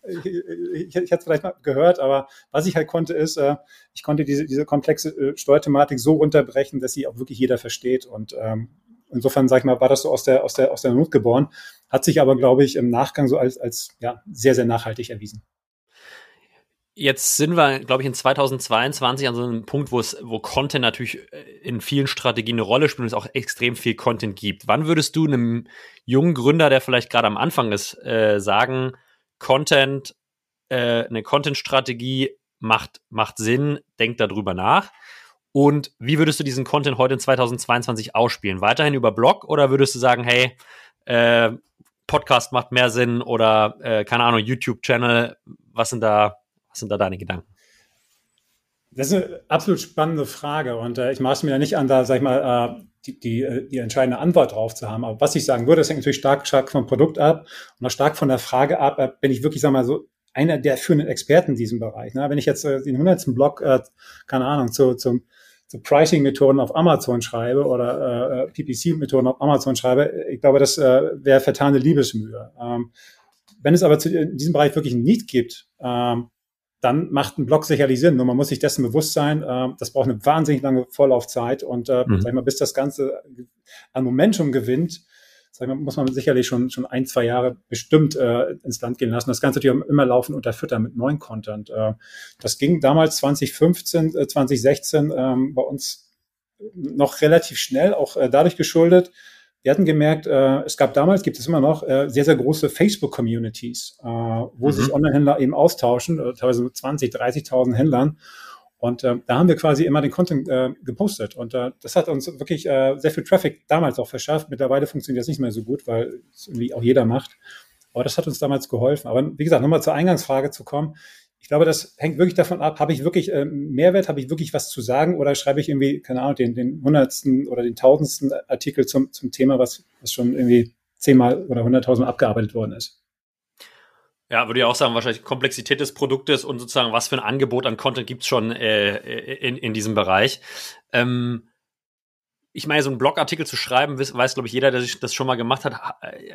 ich, ich, ich hatte vielleicht mal gehört, aber was ich halt konnte, ist, äh, ich konnte diese, diese komplexe äh, Steuerthematik so runterbrechen, dass sie auch wirklich jeder versteht. Und ähm, insofern, sag ich mal, war das so aus der, aus der, aus der Not geboren, hat sich aber, glaube ich, im Nachgang so als, als ja, sehr, sehr nachhaltig erwiesen. Jetzt sind wir, glaube ich, in 2022 an so einem Punkt, wo es, wo Content natürlich äh, in vielen Strategien eine Rolle spielt und es auch extrem viel Content gibt. Wann würdest du einem jungen Gründer, der vielleicht gerade am Anfang ist, äh, sagen, Content, äh, eine Content-Strategie macht, macht Sinn, denk darüber nach? Und wie würdest du diesen Content heute in 2022 ausspielen? Weiterhin über Blog oder würdest du sagen, hey, äh, Podcast macht mehr Sinn oder äh, keine Ahnung, YouTube-Channel? Was sind da was sind da deine Gedanken? Das ist eine absolut spannende Frage und äh, ich maße mir ja nicht an, da, sag ich mal, äh, die, die, äh, die entscheidende Antwort drauf zu haben. Aber was ich sagen würde, das hängt natürlich stark, stark vom Produkt ab und auch stark von der Frage ab, äh, bin ich wirklich, sag mal, so einer der führenden Experten in diesem Bereich. Ne? Wenn ich jetzt äh, den hundertsten Blog, äh, keine Ahnung, zu, zum, zu Pricing-Methoden auf Amazon schreibe oder äh, PPC-Methoden auf Amazon schreibe, ich glaube, das äh, wäre vertane Liebesmühe. Ähm, wenn es aber zu, in diesem Bereich wirklich ein Need gibt, ähm, dann macht ein Blog sicherlich Sinn. Nur man muss sich dessen bewusst sein, äh, das braucht eine wahnsinnig lange Vorlaufzeit und äh, mhm. sag ich mal, bis das Ganze an Momentum gewinnt, sagen wir, muss man sicherlich schon, schon ein, zwei Jahre bestimmt äh, ins Land gehen lassen. Das Ganze natürlich immer laufen unterfüttern mit neuen Content. Äh, das ging damals 2015, äh, 2016 ähm, bei uns noch relativ schnell, auch äh, dadurch geschuldet. Wir hatten gemerkt, äh, es gab damals, gibt es immer noch, äh, sehr, sehr große Facebook-Communities, äh, wo mhm. sich Online-Händler eben austauschen, äh, teilweise mit 20, 30.000 Händlern. Und äh, da haben wir quasi immer den Content äh, gepostet. Und äh, das hat uns wirklich äh, sehr viel Traffic damals auch verschafft. Mittlerweile funktioniert das nicht mehr so gut, weil es irgendwie auch jeder macht. Aber das hat uns damals geholfen. Aber wie gesagt, nochmal zur Eingangsfrage zu kommen. Ich glaube, das hängt wirklich davon ab, habe ich wirklich äh, Mehrwert, habe ich wirklich was zu sagen oder schreibe ich irgendwie, keine Ahnung, den, den hundertsten oder den tausendsten Artikel zum, zum Thema, was, was schon irgendwie zehnmal oder hunderttausendmal abgearbeitet worden ist. Ja, würde ich auch sagen, wahrscheinlich Komplexität des Produktes und sozusagen, was für ein Angebot an Content gibt's schon äh, in, in diesem Bereich. Ähm, ich meine, so einen Blogartikel zu schreiben, weiß, weiß glaube ich, jeder, der sich das schon mal gemacht hat,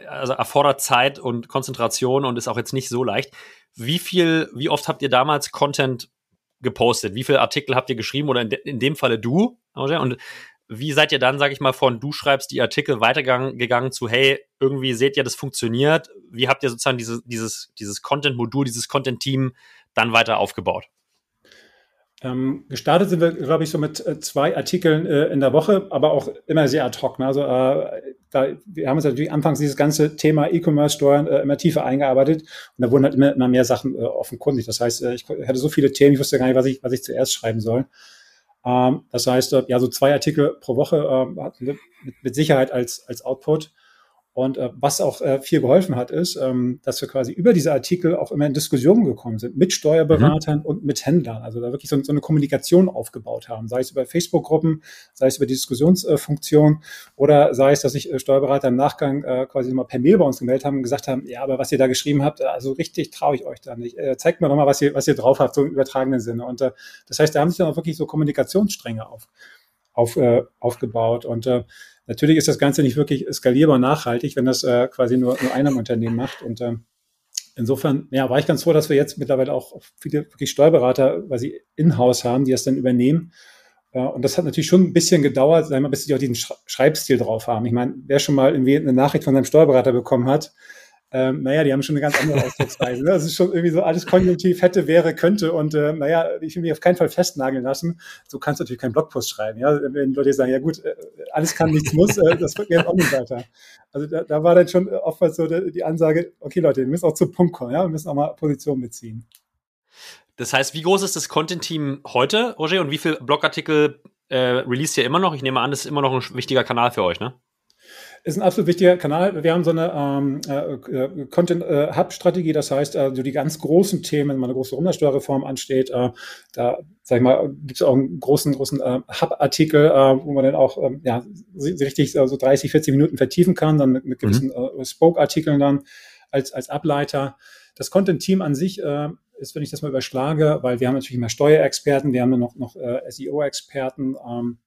also erfordert Zeit und Konzentration und ist auch jetzt nicht so leicht. Wie viel, wie oft habt ihr damals Content gepostet? Wie viele Artikel habt ihr geschrieben oder in, de, in dem Falle du? Und wie seid ihr dann, sage ich mal, von du schreibst die Artikel weitergegangen zu, hey, irgendwie seht ihr, das funktioniert? Wie habt ihr sozusagen diese, dieses, dieses Content-Modul, dieses Content-Team dann weiter aufgebaut? Ähm, gestartet sind wir, glaube ich, so mit äh, zwei Artikeln äh, in der Woche, aber auch immer sehr ad hoc. Ne? Also äh, da, wir haben uns natürlich anfangs dieses ganze Thema E-Commerce-Steuern äh, immer tiefer eingearbeitet und da wurden halt immer, immer mehr Sachen äh, offenkundig. Das heißt, äh, ich hatte so viele Themen, ich wusste gar nicht, was ich, was ich zuerst schreiben soll. Ähm, das heißt, äh, ja, so zwei Artikel pro Woche äh, mit, mit Sicherheit als, als Output. Und äh, was auch äh, viel geholfen hat, ist, ähm, dass wir quasi über diese Artikel auch immer in Diskussionen gekommen sind mit Steuerberatern mhm. und mit Händlern. Also da wirklich so, so eine Kommunikation aufgebaut haben, sei es über Facebook-Gruppen, sei es über die Diskussionsfunktion oder sei es, dass sich äh, Steuerberater im Nachgang äh, quasi mal per Mail bei uns gemeldet haben und gesagt haben, ja, aber was ihr da geschrieben habt, also richtig traue ich euch da nicht. Äh, zeigt mir doch mal, was ihr, was ihr drauf habt, so im übertragenen Sinne. Und äh, das heißt, da haben sich dann auch wirklich so Kommunikationsstränge auf, auf, äh, aufgebaut. Und äh, Natürlich ist das Ganze nicht wirklich skalierbar nachhaltig, wenn das äh, quasi nur, nur einem Unternehmen macht. Und äh, insofern, ja, war ich ganz froh, dass wir jetzt mittlerweile auch viele wirklich Steuerberater quasi in-house haben, die das dann übernehmen. Äh, und das hat natürlich schon ein bisschen gedauert, wir, bis sie auch diesen Schreibstil drauf haben. Ich meine, wer schon mal irgendwie eine Nachricht von seinem Steuerberater bekommen hat, ähm, naja, die haben schon eine ganz andere Ausdrucksweise. Ne? Das ist schon irgendwie so alles konjunktiv hätte, wäre, könnte und äh, naja, ich will mich auf keinen Fall festnageln lassen. So kannst du natürlich keinen Blogpost schreiben. Ja? Wenn Leute sagen, ja gut, äh, alles kann, nichts muss, äh, das wird mir jetzt auch nicht weiter. Also da, da war dann schon oftmals so die Ansage, okay Leute, wir müssen auch zum Punkt kommen, ja? wir müssen auch mal Position beziehen. Das heißt, wie groß ist das Content-Team heute, Roger, und wie viele Blogartikel äh, release ihr immer noch? Ich nehme an, das ist immer noch ein wichtiger Kanal für euch, ne? Ist ein absolut wichtiger Kanal. Wir haben so eine ähm, äh, äh Content-Hub-Strategie, das heißt, äh, so die ganz großen Themen, wenn mal eine große Umsatzsteuerreform ansteht, äh, da, sag ich mal, gibt es auch einen großen, großen äh, Hub-Artikel, äh, wo man dann auch ähm, ja, richtig äh, so 30, 40 Minuten vertiefen kann, dann mit, mit gewissen mhm. äh, Spoke-Artikeln dann als, als Ableiter. Das Content-Team an sich äh, ist, wenn ich das mal überschlage, weil wir haben natürlich immer Steuerexperten, wir haben dann noch, noch äh, SEO-Experten, ähm,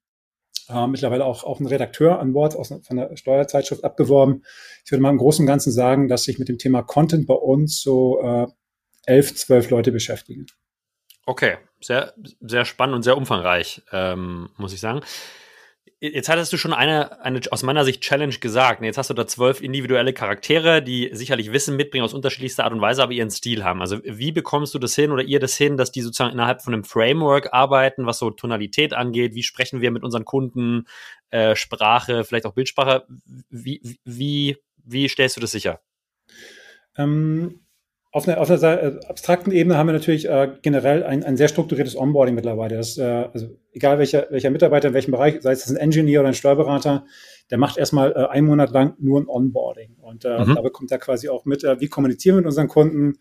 äh, mittlerweile auch, auch ein Redakteur an Bord aus, von der Steuerzeitschrift abgeworben. Ich würde mal im Großen und Ganzen sagen, dass sich mit dem Thema Content bei uns so äh, elf, zwölf Leute beschäftigen. Okay, sehr, sehr spannend und sehr umfangreich, ähm, muss ich sagen. Jetzt hattest du schon eine, eine aus meiner Sicht Challenge gesagt. Jetzt hast du da zwölf individuelle Charaktere, die sicherlich Wissen mitbringen aus unterschiedlichster Art und Weise, aber ihren Stil haben. Also wie bekommst du das hin oder ihr das hin, dass die sozusagen innerhalb von einem Framework arbeiten, was so Tonalität angeht? Wie sprechen wir mit unseren Kunden? Äh, Sprache, vielleicht auch Bildsprache. Wie, wie, wie stellst du das sicher? Ähm, auf einer, auf einer äh, abstrakten Ebene haben wir natürlich äh, generell ein, ein sehr strukturiertes Onboarding mittlerweile. Das, äh, also egal welcher, welcher Mitarbeiter in welchem Bereich, sei es ein Engineer oder ein Steuerberater, der macht erstmal äh, einen Monat lang nur ein Onboarding. Und äh, mhm. da bekommt er quasi auch mit, äh, wie kommunizieren wir mit unseren Kunden,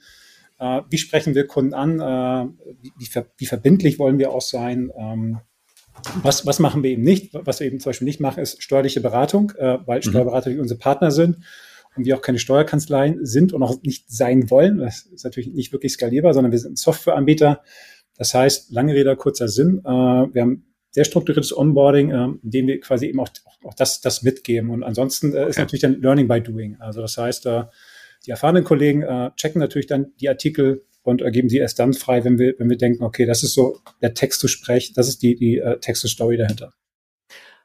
äh, wie sprechen wir Kunden an, wie, wie, ver wie verbindlich wollen wir auch sein. Ähm, was, was machen wir eben nicht? Was wir eben zum Beispiel nicht machen, ist steuerliche Beratung, weil mhm. Steuerberater wie unsere Partner sind und wir auch keine Steuerkanzleien sind und auch nicht sein wollen. Das ist natürlich nicht wirklich skalierbar, sondern wir sind Softwareanbieter. Das heißt, lange Rede, kurzer Sinn. Äh, wir haben sehr strukturiertes Onboarding, äh, in dem wir quasi eben auch, auch das, das mitgeben. Und ansonsten äh, ist natürlich dann Learning by Doing. Also das heißt, die erfahrenen Kollegen checken natürlich dann die Artikel und geben sie erst dann frei, wenn wir, wenn wir denken, okay, das ist so der Text zu sprechen, das ist die, die Text-to-Story dahinter.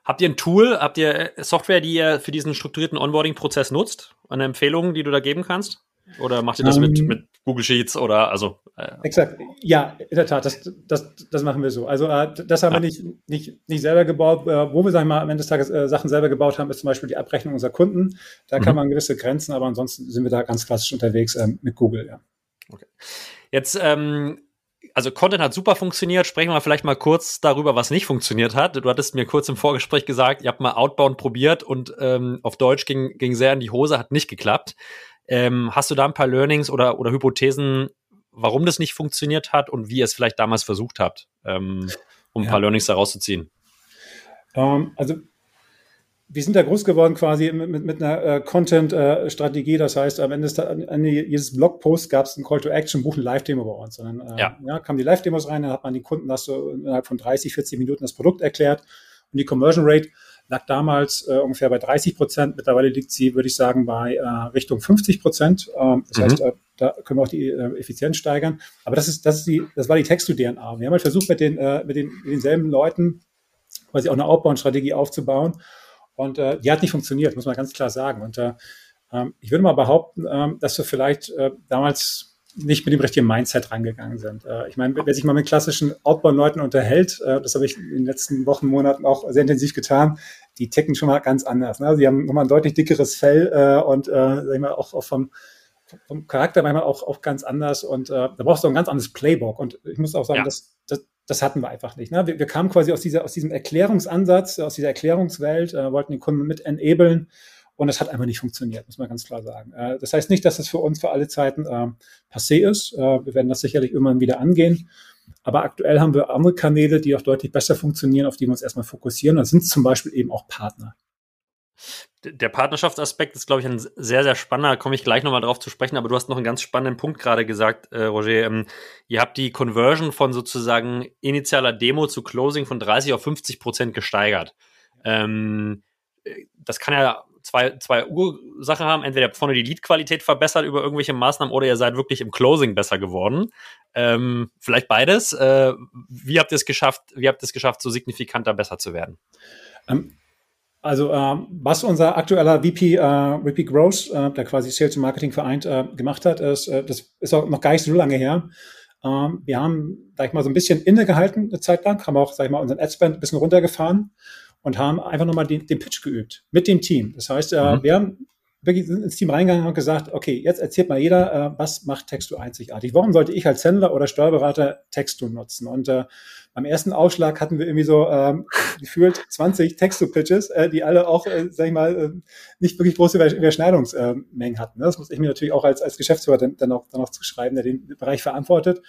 Habt ihr ein Tool, habt ihr Software, die ihr für diesen strukturierten Onboarding-Prozess nutzt? Eine Empfehlung, die du da geben kannst? Oder macht ihr das um, mit, ähm, mit Google Sheets oder also? Äh, exakt, ja, in der Tat, das, das, das machen wir so. Also äh, das haben ja. wir nicht, nicht, nicht selber gebaut. Äh, wo wir, sagen wir mal, am Ende des Tages äh, Sachen selber gebaut haben, ist zum Beispiel die Abrechnung unserer Kunden. Da mhm. kann man gewisse Grenzen, aber ansonsten sind wir da ganz klassisch unterwegs ähm, mit Google, ja. Okay. Jetzt ähm, also Content hat super funktioniert. Sprechen wir vielleicht mal kurz darüber, was nicht funktioniert hat. Du hattest mir kurz im Vorgespräch gesagt, ihr habt mal Outbound probiert und ähm, auf Deutsch ging, ging sehr in die Hose, hat nicht geklappt. Ähm, hast du da ein paar Learnings oder, oder Hypothesen, warum das nicht funktioniert hat und wie ihr es vielleicht damals versucht habt, ähm, um ein ja. paar Learnings daraus zu ziehen? Ähm, also wir sind da groß geworden quasi mit, mit, mit einer äh, Content-Strategie. Äh, das heißt, am Ende, des, am Ende jedes Blogpost gab es ein Call to Action, buchen Live-Demo bei uns. Und dann äh, ja. ja. kamen die Live-Demos rein, dann hat man den Kunden das so innerhalb von 30, 40 Minuten das Produkt erklärt. Und die Conversion Rate lag damals äh, ungefähr bei 30 Prozent. Mittlerweile liegt sie, würde ich sagen, bei äh, Richtung 50 Prozent. Ähm, das mhm. heißt, äh, da können wir auch die äh, Effizienz steigern. Aber das ist, das ist die, das war die Text-to-DNA. Wir haben halt versucht, mit den, äh, mit den, mit denselben Leuten quasi auch eine Outbound-Strategie aufzubauen. Und äh, die hat nicht funktioniert, muss man ganz klar sagen. Und äh, ähm, ich würde mal behaupten, äh, dass wir vielleicht äh, damals nicht mit dem richtigen Mindset rangegangen sind. Äh, ich meine, wer sich mal mit klassischen Outbound-Leuten unterhält, äh, das habe ich in den letzten Wochen, Monaten auch sehr intensiv getan, die ticken schon mal ganz anders. Ne? Sie haben nochmal ein deutlich dickeres Fell äh, und äh, sag ich mal, auch, auch vom, vom Charakter manchmal auch, auch ganz anders und äh, da brauchst du ein ganz anderes Playbook. Und ich muss auch sagen, ja. das, das, das hatten wir einfach nicht. Ne? Wir, wir kamen quasi aus, dieser, aus diesem Erklärungsansatz, aus dieser Erklärungswelt, äh, wollten den Kunden mit enablen und das hat einfach nicht funktioniert, muss man ganz klar sagen. Äh, das heißt nicht, dass das für uns für alle Zeiten äh, passé ist. Äh, wir werden das sicherlich irgendwann wieder angehen. Aber aktuell haben wir andere Kanäle, die auch deutlich besser funktionieren, auf die wir uns erstmal fokussieren. Das sind zum Beispiel eben auch Partner. Der Partnerschaftsaspekt ist, glaube ich, ein sehr, sehr spannender. Da komme ich gleich nochmal drauf zu sprechen. Aber du hast noch einen ganz spannenden Punkt gerade gesagt, äh, Roger. Ähm, ihr habt die Conversion von sozusagen initialer Demo zu Closing von 30 auf 50 Prozent gesteigert. Ähm, äh, das kann ja zwei, zwei Ursachen haben. Entweder vorne die Lead-Qualität verbessert über irgendwelche Maßnahmen oder ihr seid wirklich im Closing besser geworden. Ähm, vielleicht beides. Äh, wie habt ihr es geschafft, wie habt ihr es geschafft, so signifikanter besser zu werden? Ähm, also ähm, was unser aktueller VP, äh, VP Growth, äh, der quasi Sales und Marketing vereint, äh, gemacht hat, ist, äh, das ist auch noch gar nicht so lange her. Ähm, wir haben, sag ich mal, so ein bisschen innegehalten eine Zeit lang, haben auch, sag ich mal, unseren Adspend ein bisschen runtergefahren und haben einfach nochmal den, den Pitch geübt mit dem Team. Das heißt, äh, mhm. wir haben wirklich ins Team reingegangen und gesagt, okay, jetzt erzählt mal jeder, äh, was macht Texto einzigartig? Warum sollte ich als Händler oder Steuerberater Texto nutzen? Und äh, beim ersten Ausschlag hatten wir irgendwie so ähm, <laughs> gefühlt 20 Texto-Pitches, äh, die alle auch, äh, sag ich mal, äh, nicht wirklich große Überschneidungsmengen hatten. Das muss ich mir natürlich auch als, als Geschäftsführer dann, dann, auch, dann auch zu schreiben, der den Bereich verantwortet.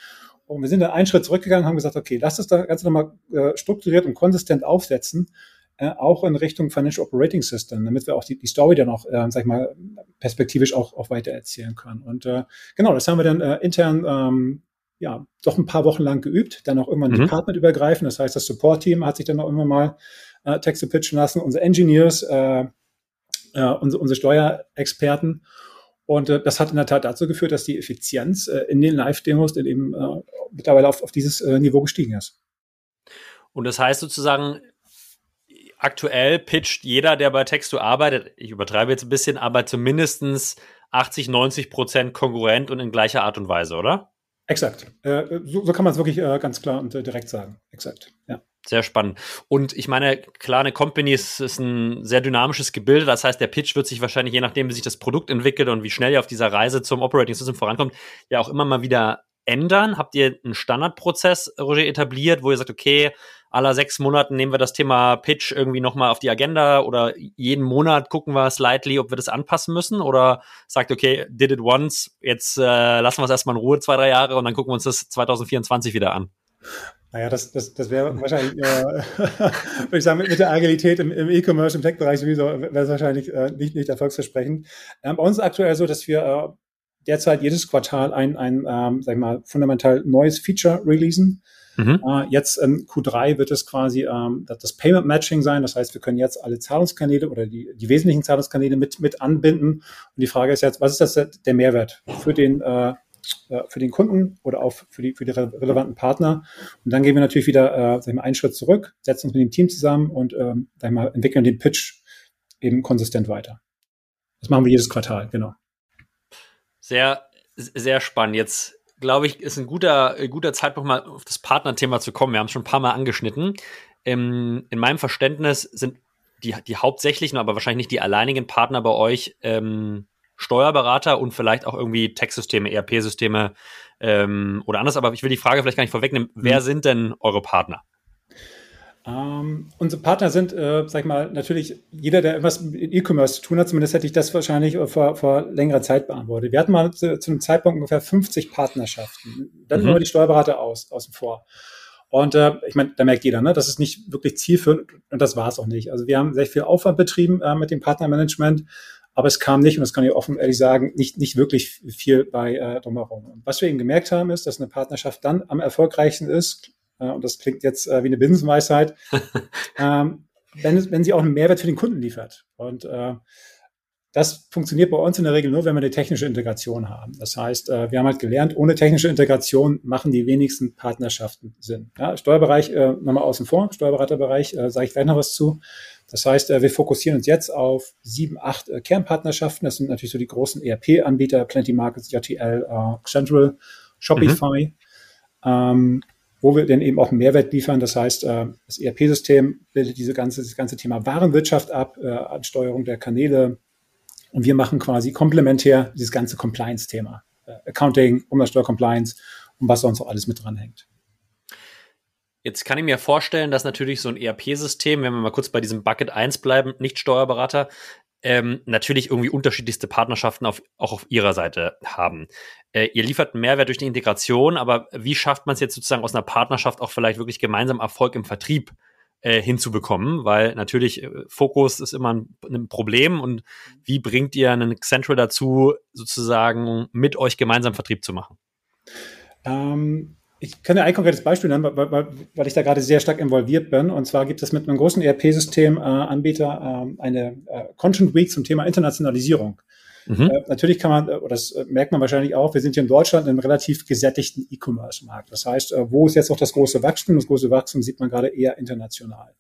Und wir sind dann einen Schritt zurückgegangen, haben gesagt, okay, lass das da Ganze nochmal äh, strukturiert und konsistent aufsetzen äh, auch in Richtung Financial Operating System, damit wir auch die, die Story dann auch, äh, sag ich mal, perspektivisch auch, auch weiter erzählen können. Und äh, genau, das haben wir dann äh, intern ähm, ja doch ein paar Wochen lang geübt, dann auch irgendwann mhm. Department übergreifen. Das heißt, das Support-Team hat sich dann auch immer mal äh, Texte pitchen lassen, unsere Engineers, äh, äh, unsere, unsere Steuerexperten. Und äh, das hat in der Tat dazu geführt, dass die Effizienz äh, in den Live-Demos eben äh, mittlerweile auf, auf dieses äh, Niveau gestiegen ist. Und das heißt sozusagen, aktuell pitcht jeder, der bei Texto arbeitet, ich übertreibe jetzt ein bisschen, aber zumindestens 80, 90 Prozent konkurrent und in gleicher Art und Weise, oder? Exakt. Äh, so, so, kann man es wirklich äh, ganz klar und äh, direkt sagen. Exakt. Ja. Sehr spannend. Und ich meine, klar, eine Company ist, ist, ein sehr dynamisches Gebilde. Das heißt, der Pitch wird sich wahrscheinlich, je nachdem, wie sich das Produkt entwickelt und wie schnell ihr auf dieser Reise zum Operating System vorankommt, ja auch immer mal wieder ändern? Habt ihr einen Standardprozess, Roger, etabliert, wo ihr sagt, okay, aller sechs Monaten nehmen wir das Thema Pitch irgendwie nochmal auf die Agenda oder jeden Monat gucken wir slightly, ob wir das anpassen müssen oder sagt, okay, did it once, jetzt äh, lassen wir es erstmal in Ruhe zwei, drei Jahre und dann gucken wir uns das 2024 wieder an. Naja, das, das, das wäre wahrscheinlich, äh, <laughs> würde ich sagen, mit, mit der Agilität im, im E-Commerce, im Tech-Bereich sowieso, wäre es wahrscheinlich äh, nicht, nicht erfolgsversprechend. Ähm, bei uns ist aktuell so, dass wir äh, derzeit jedes Quartal ein, ein ähm, sag ich mal, fundamental neues Feature releasen. Mhm. Äh, jetzt in Q3 wird es quasi ähm, das Payment Matching sein. Das heißt, wir können jetzt alle Zahlungskanäle oder die, die wesentlichen Zahlungskanäle mit, mit anbinden. Und die Frage ist jetzt, was ist das der Mehrwert für den, äh, äh, für den Kunden oder auch für die, für die relevanten Partner. Und dann gehen wir natürlich wieder äh, sag ich mal, einen Schritt zurück, setzen uns mit dem Team zusammen und ähm, sag ich mal, entwickeln den Pitch eben konsistent weiter. Das machen wir jedes Quartal, genau. Sehr, sehr spannend. Jetzt glaube ich, ist ein guter, guter Zeitpunkt, mal auf das Partnerthema zu kommen. Wir haben es schon ein paar Mal angeschnitten. Ähm, in meinem Verständnis sind die, die hauptsächlichen, aber wahrscheinlich nicht die alleinigen Partner bei euch ähm, Steuerberater und vielleicht auch irgendwie Tech-Systeme, ERP-Systeme ähm, oder anders. Aber ich will die Frage vielleicht gar nicht vorwegnehmen. Wer mhm. sind denn eure Partner? Ähm, unsere Partner sind, äh, sag ich mal, natürlich jeder, der etwas mit E-Commerce zu tun hat, zumindest hätte ich das wahrscheinlich vor, vor längerer Zeit beantwortet. Wir hatten mal zu, zu einem Zeitpunkt ungefähr 50 Partnerschaften. Dann mhm. nehmen wir die Steuerberater aus, außen vor. Und äh, ich meine, da merkt jeder, ne, das ist nicht wirklich zielführend und das war es auch nicht. Also wir haben sehr viel Aufwand betrieben äh, mit dem Partnermanagement, aber es kam nicht, und das kann ich offen ehrlich sagen, nicht, nicht wirklich viel bei äh, drumherum. Und was wir eben gemerkt haben, ist, dass eine Partnerschaft dann am erfolgreichsten ist, äh, und das klingt jetzt äh, wie eine Binsenweisheit, <laughs> ähm, wenn, wenn sie auch einen Mehrwert für den Kunden liefert. Und äh, das funktioniert bei uns in der Regel nur, wenn wir eine technische Integration haben. Das heißt, äh, wir haben halt gelernt, ohne technische Integration machen die wenigsten Partnerschaften Sinn. Ja, Steuerbereich äh, nochmal außen vor, Steuerberaterbereich äh, sage ich gleich noch was zu. Das heißt, äh, wir fokussieren uns jetzt auf sieben, acht äh, Kernpartnerschaften. Das sind natürlich so die großen ERP-Anbieter, Plenty Markets, JTL, äh, Central, Shopify. Mhm. Ähm, wo wir dann eben auch einen Mehrwert liefern. Das heißt, äh, das ERP-System bildet diese ganze, das ganze Thema Warenwirtschaft ab, äh, Ansteuerung der Kanäle. Und wir machen quasi komplementär dieses ganze Compliance-Thema. Äh, Accounting, Umsatzsteuer-Compliance und was sonst auch alles mit dranhängt. Jetzt kann ich mir vorstellen, dass natürlich so ein ERP-System, wenn wir mal kurz bei diesem Bucket 1 bleiben, nicht Steuerberater, ähm, natürlich irgendwie unterschiedlichste Partnerschaften auf, auch auf ihrer Seite haben. Äh, ihr liefert Mehrwert durch die Integration, aber wie schafft man es jetzt sozusagen aus einer Partnerschaft auch vielleicht wirklich gemeinsam Erfolg im Vertrieb äh, hinzubekommen? Weil natürlich äh, Fokus ist immer ein, ein, Problem und wie bringt ihr einen Central dazu, sozusagen mit euch gemeinsam Vertrieb zu machen? Ähm ich kann ja ein konkretes Beispiel nennen, weil, weil, weil, ich da gerade sehr stark involviert bin. Und zwar gibt es mit einem großen ERP-System-Anbieter äh, eine äh, Content Week zum Thema Internationalisierung. Mhm. Äh, natürlich kann man, oder das äh, merkt man wahrscheinlich auch, wir sind hier in Deutschland in einem relativ gesättigten E-Commerce-Markt. Das heißt, äh, wo ist jetzt auch das große Wachstum? Das große Wachstum sieht man gerade eher international.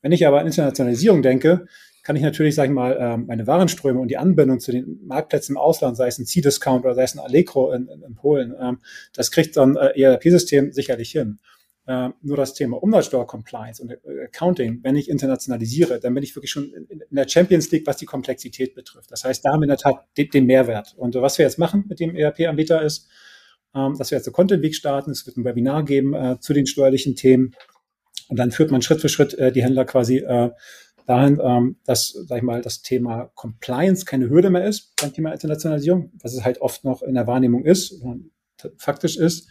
Wenn ich aber an Internationalisierung denke, kann ich natürlich, sage ich mal, ähm, meine Warenströme und die Anbindung zu den Marktplätzen im Ausland, sei es ein C-Discount oder sei es ein Allegro in, in, in Polen, ähm, das kriegt dann äh, ERP-System sicherlich hin. Äh, nur das Thema Umsatzsteuer-Compliance und äh, Accounting, wenn ich internationalisiere, dann bin ich wirklich schon in, der Champions League, was die Komplexität betrifft. Das heißt, da haben wir in der Tat den, Mehrwert. Und äh, was wir jetzt machen mit dem ERP-Anbieter ist, ähm, dass wir jetzt eine Content Week starten. Es wird ein Webinar geben zu den steuerlichen Themen. Und dann führt man Schritt für Schritt die Händler quasi dahin, ähm, dass, sag ich mal, das Thema Compliance keine Hürde mehr ist beim Thema Internationalisierung, was es halt oft noch in der Wahrnehmung ist, faktisch ist,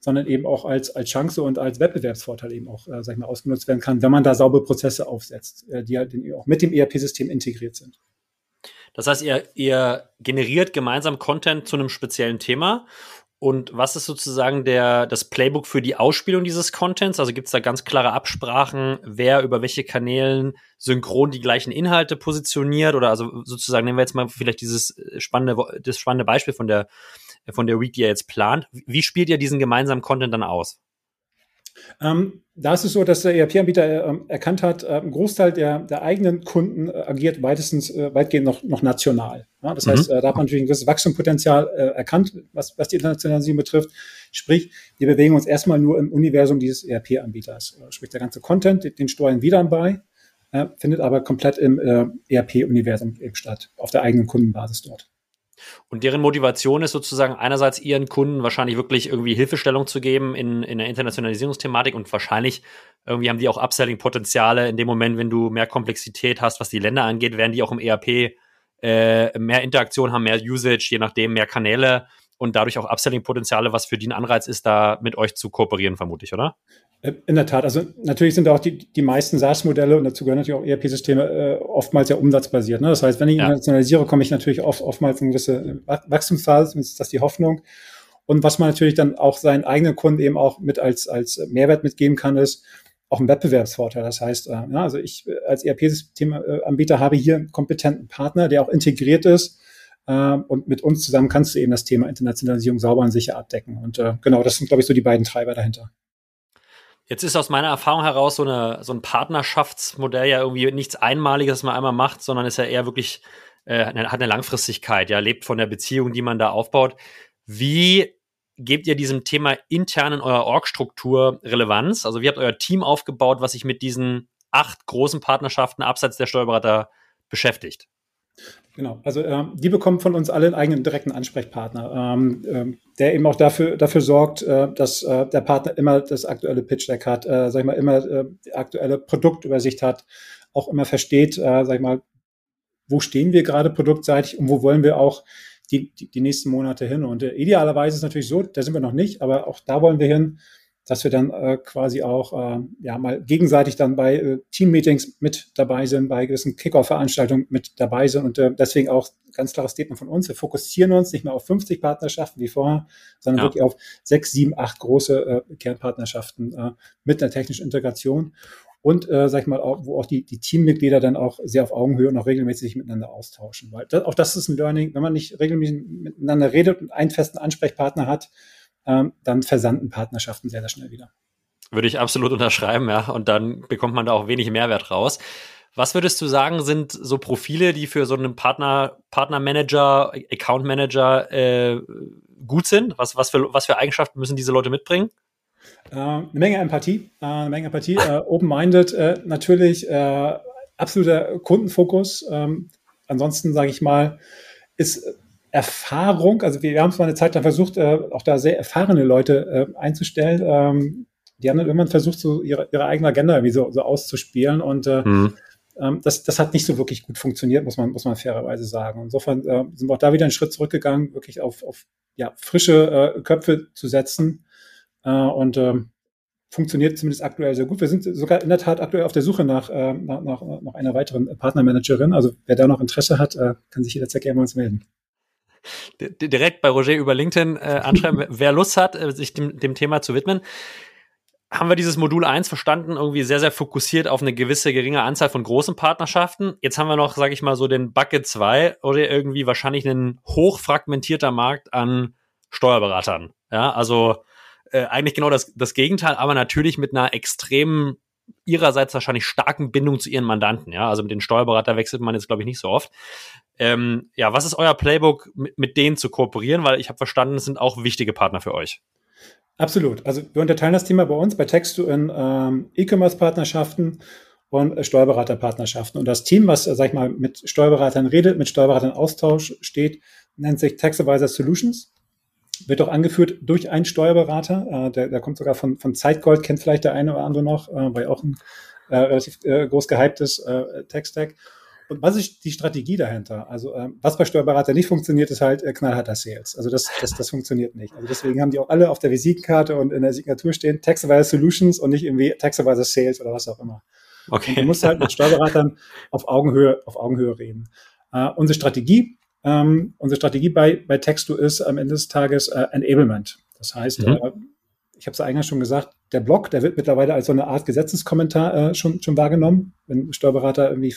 sondern eben auch als, als Chance und als Wettbewerbsvorteil eben auch, äh, sag ich mal, ausgenutzt werden kann, wenn man da saubere Prozesse aufsetzt, äh, die halt auch mit dem ERP-System integriert sind. Das heißt, ihr, ihr generiert gemeinsam Content zu einem speziellen Thema und was ist sozusagen der, das Playbook für die Ausspielung dieses Contents? Also gibt es da ganz klare Absprachen, wer über welche Kanälen synchron die gleichen Inhalte positioniert? Oder also sozusagen nehmen wir jetzt mal vielleicht dieses spannende, das spannende Beispiel von der, von der Week, die ihr jetzt plant. Wie spielt ihr diesen gemeinsamen Content dann aus? Ähm, da ist es so, dass der ERP-Anbieter äh, erkannt hat, äh, ein Großteil der, der eigenen Kunden äh, agiert weitestens, äh, weitgehend noch, noch national. Ja, das mhm. heißt, äh, da hat man natürlich ein gewisses Wachstumspotenzial äh, erkannt, was, was die Internationalisierung betrifft. Sprich, wir bewegen uns erstmal nur im Universum dieses ERP-Anbieters. Sprich, der ganze Content, den, den steuern wir dann bei, findet aber komplett im ERP-Universum eben statt, auf der eigenen Kundenbasis dort. Und deren Motivation ist sozusagen einerseits ihren Kunden wahrscheinlich wirklich irgendwie Hilfestellung zu geben in, in der Internationalisierungsthematik und wahrscheinlich irgendwie haben die auch Upselling-Potenziale in dem Moment, wenn du mehr Komplexität hast, was die Länder angeht, werden die auch im ERP äh, mehr Interaktion haben, mehr Usage, je nachdem mehr Kanäle und dadurch auch Upselling-Potenziale, was für die ein Anreiz ist, da mit euch zu kooperieren, vermutlich, oder? Äh, in der Tat. Also natürlich sind auch die, die meisten SaaS-Modelle und dazu gehören natürlich auch ERP-Systeme äh, oftmals ja umsatzbasiert. Ne? Das heißt, wenn ich ja. internationalisiere, komme ich natürlich oft, oftmals in eine gewisse Wachstumsphase, ist das die Hoffnung. Und was man natürlich dann auch seinen eigenen Kunden eben auch mit als, als Mehrwert mitgeben kann, ist auch ein Wettbewerbsvorteil. Das heißt, äh, ja, also ich äh, als ERP-Systemanbieter habe hier einen kompetenten Partner, der auch integriert ist Äh, und mit uns zusammen kannst du eben das Thema Internationalisierung sauber und sicher abdecken. Und äh, genau, das sind, glaube ich, so die beiden Treiber dahinter. Jetzt ist aus meiner Erfahrung heraus so, eine, so ein Partnerschaftsmodell ja irgendwie nichts Einmaliges, was man einmal macht, sondern ist ja eher wirklich, äh, hat eine Langfristigkeit, ja, lebt von der Beziehung, die man da aufbaut. Wie gebt ihr diesem Thema intern in eurer Org-Struktur Relevanz? Also wie habt euer Team aufgebaut, was sich mit diesen acht großen Partnerschaften abseits der Steuerberater beschäftigt? Genau, also ähm, die bekommen von uns alle einen eigenen direkten Ansprechpartner, ähm, ähm, der eben auch dafür, dafür sorgt, äh, dass äh, der Partner immer das aktuelle Pitch-Deck hat, äh, sag ich mal, immer äh, die aktuelle Produktübersicht hat, auch immer versteht, äh, sag ich mal, wo stehen wir gerade produktseitig und wo wollen wir auch die, die, die nächsten Monate hin. Und äh, idealerweise ist natürlich so, da sind wir noch nicht, aber auch da wollen wir hin, dass wir dann äh, quasi auch äh, ja mal gegenseitig dann bei äh, Team-Meetings mit dabei sind, bei gewissen Kickoff-Veranstaltungen mit dabei sind und äh, deswegen auch ganz klares Statement von uns. Wir fokussieren uns nicht mehr auf 50 Partnerschaften wie vorher, sondern ja. wirklich auf sechs, sieben, acht große äh, Kernpartnerschaften äh, mit einer technischen Integration und äh, sag ich mal, auch, wo auch die, die Teammitglieder dann auch sehr auf Augenhöhe und auch regelmäßig miteinander austauschen. Weil das, auch das ist ein Learning, wenn man nicht regelmäßig miteinander redet und einen festen Ansprechpartner hat, ähm, dann versanden Partnerschaften sehr, sehr schnell wieder. Würde ich absolut unterschreiben, ja. Und dann bekommt man da auch wenig Mehrwert raus. Was würdest du sagen, sind so Profile, die für so einen Partner, Partnermanager, Account Manager äh, gut sind? Was, was, für, was für Eigenschaften müssen diese Leute mitbringen? Äh, eine Menge Empathie, äh, eine Menge Empathie, äh, open-minded, äh, natürlich äh, absoluter Kundenfokus. Ähm, ansonsten sage ich mal, ist Erfahrung, also wir, wir haben es mal eine Zeit lang versucht, äh, auch da sehr erfahrene Leute äh, einzustellen. Ähm, die haben dann irgendwann versucht, so ihre, ihre eigene Agenda irgendwie so, so auszuspielen und äh, mhm. ähm, das, das hat nicht so wirklich gut funktioniert, muss man, muss man fairerweise sagen. Insofern äh, sind wir auch da wieder einen Schritt zurückgegangen, wirklich auf, auf ja, frische äh, Köpfe zu setzen äh, und ähm, funktioniert zumindest aktuell sehr gut. Wir sind sogar in der Tat aktuell auf der Suche nach, äh, nach, nach, nach einer weiteren Partnermanagerin. Also wer da noch Interesse hat, äh, kann sich jederzeit gerne bei uns melden direkt bei Roger über LinkedIn äh, anschreiben, wer Lust hat, äh, sich dem, dem Thema zu widmen. Haben wir dieses Modul 1 verstanden, irgendwie sehr, sehr fokussiert auf eine gewisse geringe Anzahl von großen Partnerschaften. Jetzt haben wir noch, sage ich mal, so den Bucket 2 oder irgendwie wahrscheinlich ein hochfragmentierter Markt an Steuerberatern. Ja, also äh, eigentlich genau das, das Gegenteil, aber natürlich mit einer extremen ihrerseits wahrscheinlich starken Bindung zu ihren Mandanten. Ja, also mit den Steuerberater wechselt man jetzt, glaube ich, nicht so oft. Ähm, ja, was ist euer Playbook, mit, mit denen zu kooperieren? Weil ich habe verstanden, es sind auch wichtige Partner für euch. Absolut. Also wir unterteilen das Thema bei uns bei Textu in ähm, E-Commerce-Partnerschaften und äh, Steuerberaterpartnerschaften. Und das Team, was, äh, sag ich mal, mit Steuerberatern redet, mit Steuerberatern Austausch steht, nennt sich Tax Advisor Solutions. Wird auch angeführt durch einen Steuerberater. Äh, der, der kommt sogar von, von Zeitgold, kennt vielleicht der eine oder andere noch, äh, weil auch ein äh, relativ äh, groß gehyptes äh, Tech-Stack. Und was ist die Strategie dahinter? Also ähm, was bei Steuerberater nicht funktioniert, ist halt äh, knallharter Sales. Also das, das, das funktioniert nicht. Also deswegen haben die auch alle auf der Visitenkarte und in der Signatur stehen Taxavisor Solutions und nicht irgendwie Taxavisor Sales oder was auch immer. Okay. Und du musst halt mit Steuerberatern auf Augenhöhe, auf Augenhöhe reden. Äh, unsere Strategie, ähm, unsere Strategie bei, bei Texto ist am Ende des Tages äh, Enablement. Das heißt, mhm. äh, ich habe es eingangs schon gesagt, der Blog, der wird mittlerweile als so eine Art Gesetzeskommentar äh, schon, schon wahrgenommen. Wenn Steuerberater irgendwie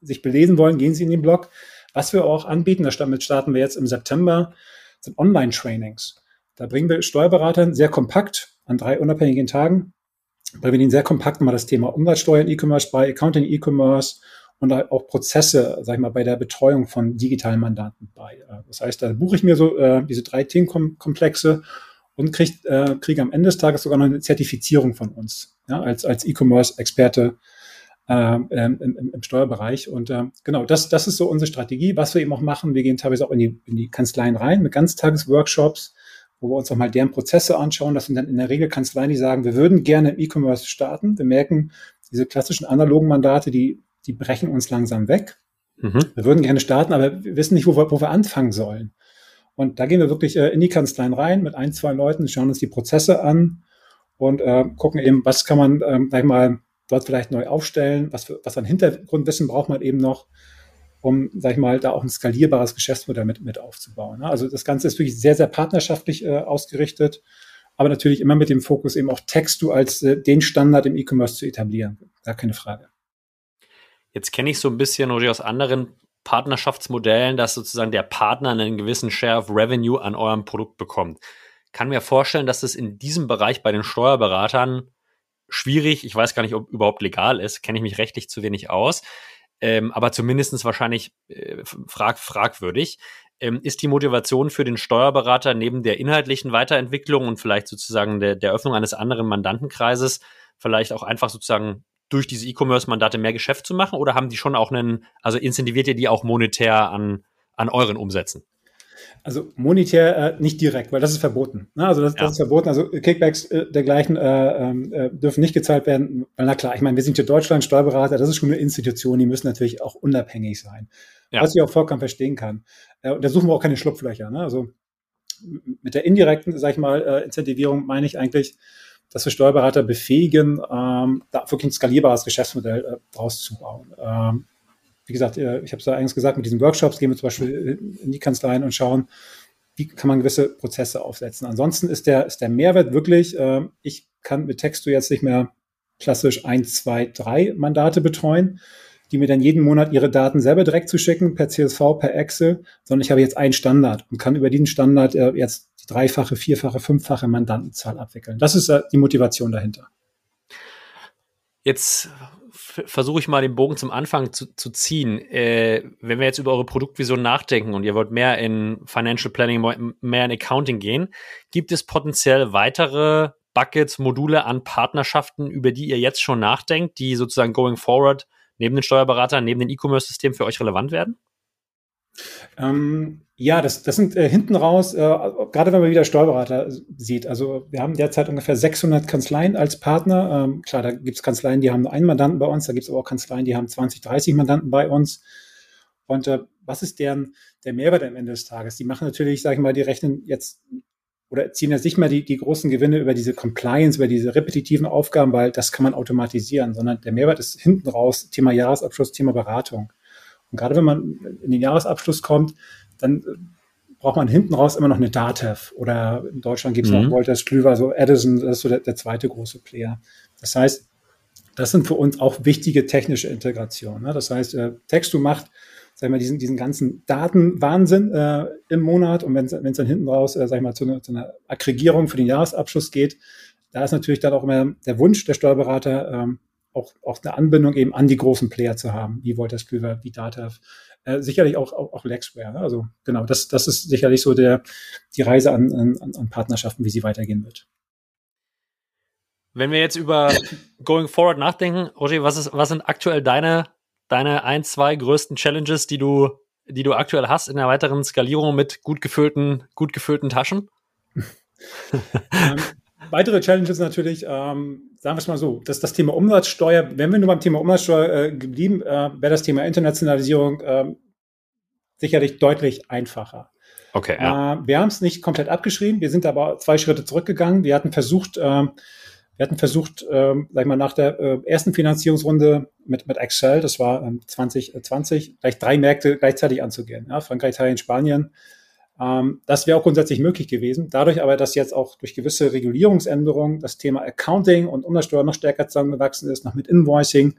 sich belesen wollen, gehen Sie in den Blog. Was wir auch anbieten, damit starten wir jetzt im September, sind Online-Trainings. Da bringen wir Steuerberatern sehr kompakt an drei unabhängigen Tagen, bringen wir ihnen sehr kompakt mal das Thema Umsatzsteuer in E-Commerce bei, Accounting E-Commerce und auch Prozesse, sag ich mal, bei der Betreuung von digitalen Mandanten bei. Das heißt, da buche ich mir so äh, diese drei Themenkomplexe und krieg, äh, kriege am Ende des Tages sogar noch eine Zertifizierung von uns, ja, als, als E-Commerce-Experte ähm, im, im, Steuerbereich. Und äh, genau, das, das ist so unsere Strategie. Was wir eben auch machen, wir gehen teilweise auch in die, in die Kanzleien rein mit Ganztagesworkshops, wo wir uns auch mal deren Prozesse anschauen. Das sind dann in der Regel Kanzleien, die sagen, wir würden gerne im E-Commerce starten. Wir merken, diese klassischen analogen Mandate, die, die brechen uns langsam weg. Mhm. Wir würden gerne starten, aber wir wissen nicht, wo wir, wo wir anfangen sollen. Und da gehen wir wirklich äh, in die Kanzleien rein mit ein, zwei Leuten, schauen uns die Prozesse an und äh, gucken eben, was kann man, ähm, sag ich mal, dort vielleicht neu aufstellen, was, für, was an Hintergrundwissen braucht man eben noch, um, sag ich mal, da auch ein skalierbares Geschäftsmodell mit, mit aufzubauen. Ne? Also das Ganze ist wirklich sehr, sehr partnerschaftlich äh, ausgerichtet, aber natürlich immer mit dem Fokus eben auch Textu als äh, den Standard im E-Commerce zu etablieren. Gar keine Frage. Jetzt kenne ich so ein bisschen Roger aus anderen Partnerschaftsmodellen, dass sozusagen der Partner einen gewissen Share of Revenue an eurem Produkt bekommt. Kann mir vorstellen, dass das in diesem Bereich bei den Steuerberatern schwierig, ich weiß gar nicht, ob überhaupt legal ist, kenne ich mich rechtlich zu wenig aus, ähm, aber zumindestens wahrscheinlich äh, frag, fragwürdig. Ähm, ist die Motivation für den Steuerberater neben der inhaltlichen Weiterentwicklung und vielleicht sozusagen der, der Öffnung eines anderen Mandantenkreises vielleicht auch einfach sozusagen durch diese E-Commerce-Mandate mehr Geschäft zu machen oder haben die schon auch einen, also incentiviert ihr die auch monetär an, an euren Umsätzen? Also monetär äh, nicht direkt, weil das ist verboten. Ne? Also das, ja. das, ist verboten. Also Kickbacks äh, dergleichen äh, ähm, äh, dürfen nicht gezahlt werden. Weil na klar, ich meine, wir sind hier Deutschland Steuerberater, das ist schon eine Institution, die müssen natürlich auch unabhängig sein. Ja. Was ich auch vollkommen verstehen kann. Äh, und da suchen wir auch keine Schlupflöcher. Ne? Also mit der indirekten, sag ich mal, äh, Incentivierung meine ich eigentlich, dass wir Steuerberater befähigen, ähm, da wirklich ein skalierbares Geschäftsmodell äh, draus zu bauen. Ähm, wie gesagt, äh, ich habe es ja eigentlich gesagt, mit diesen Workshops gehen wir zum Beispiel in die Kanzleien und schauen, wie kann man gewisse Prozesse aufsetzen. Ansonsten ist der, ist der Mehrwert wirklich, äh, ich kann mit Texto jetzt nicht mehr klassisch ein, zwei, drei Mandate betreuen, die mir dann jeden Monat ihre Daten selber direkt zu schicken, per CSV, per Excel, sondern ich habe jetzt einen Standard und kann über diesen Standard äh, jetzt die dreifache, vierfache, fünffache Mandantenzahl abwickeln. Das ist äh, die Motivation dahinter. Jetzt versuche ich mal den Bogen zum Anfang zu, zu ziehen. Äh, wenn wir jetzt über eure Produktvision nachdenken und ihr wollt mehr in Financial Planning, mehr in Accounting gehen, gibt es potenziell weitere Buckets, Module an Partnerschaften, über die ihr jetzt schon nachdenkt, die sozusagen going forward neben den Steuerberatern, neben den E-Commerce-Systemen für euch relevant werden? Ähm, ja, das, das sind äh, hinten raus, äh, gerade wenn man wieder Steuerberater sieht. Also wir haben derzeit ungefähr 600 Kanzleien als Partner. Ähm, klar, da gibt es Kanzleien, die haben nur einen Mandanten bei uns, da gibt es aber auch Kanzleien, die haben 20, 30 Mandanten bei uns. Und äh, was ist deren der Mehrwert am Ende des Tages? Die machen natürlich, sage ich mal, die rechnen jetzt oder ziehen jetzt nicht mehr die, die großen Gewinne über diese Compliance, über diese repetitiven Aufgaben, weil das kann man automatisieren, sondern der Mehrwert ist hinten raus, Thema Jahresabschluss, Thema Beratung. Und gerade wenn man in den Jahresabschluss kommt, dann braucht man hinten raus immer noch eine Datev oder in Deutschland gibt es mhm. noch Wolters Klüver, so Edison, das ist so der, der, zweite große Player. Das heißt, das sind für uns auch wichtige technische Integrationen. Ne? Das heißt, äh, Textu macht, sag ich mal, diesen, diesen ganzen Datenwahnsinn äh, im Monat und wenn es dann hinten raus, äh, sag ich mal, zu, eine, zu einer Aggregierung für den Jahresabschluss geht, da ist natürlich dann auch immer der Wunsch der Steuerberater, ähm, auch, auch eine Anbindung eben an die großen Player zu haben, wie Wolters Kluwer, wie Datev, äh, sicherlich auch, auch, auch Lexware. Ne? Also genau, das, das ist sicherlich so der, die Reise an, an, an Partnerschaften, wie sie weitergehen wird. Wenn wir jetzt über Going Forward nachdenken, Roger, was, ist, was sind aktuell deine, deine ein, zwei größten Challenges, die du, die du aktuell hast in der weiteren Skalierung mit gut gefüllten, gut gefüllten Taschen? ähm, weitere Challenges natürlich, ähm, sagen wir es mal so, dass das Thema Umsatzsteuer, wenn wir nur beim Thema Umsatzsteuer äh, geblieben, äh, wäre das Thema Internationalisierung äh, sicherlich deutlich einfacher. Okay, ja. Äh, wir haben es nicht komplett abgeschrieben, wir sind aber zwei Schritte zurückgegangen. Wir hatten versucht, äh, wir hatten versucht, äh, sag ich mal, nach der äh, ersten Finanzierungsrunde mit, mit Excel, das war ähm, 2020, gleich drei Märkte gleichzeitig anzugehen. Ja? Frankreich, Italien, Spanien. Ähm, das wäre auch grundsätzlich möglich gewesen. Dadurch aber, dass jetzt auch durch gewisse Regulierungsänderungen das Thema Accounting und Umsatzsteuer noch stärker zusammengewachsen ist, noch mit Invoicing,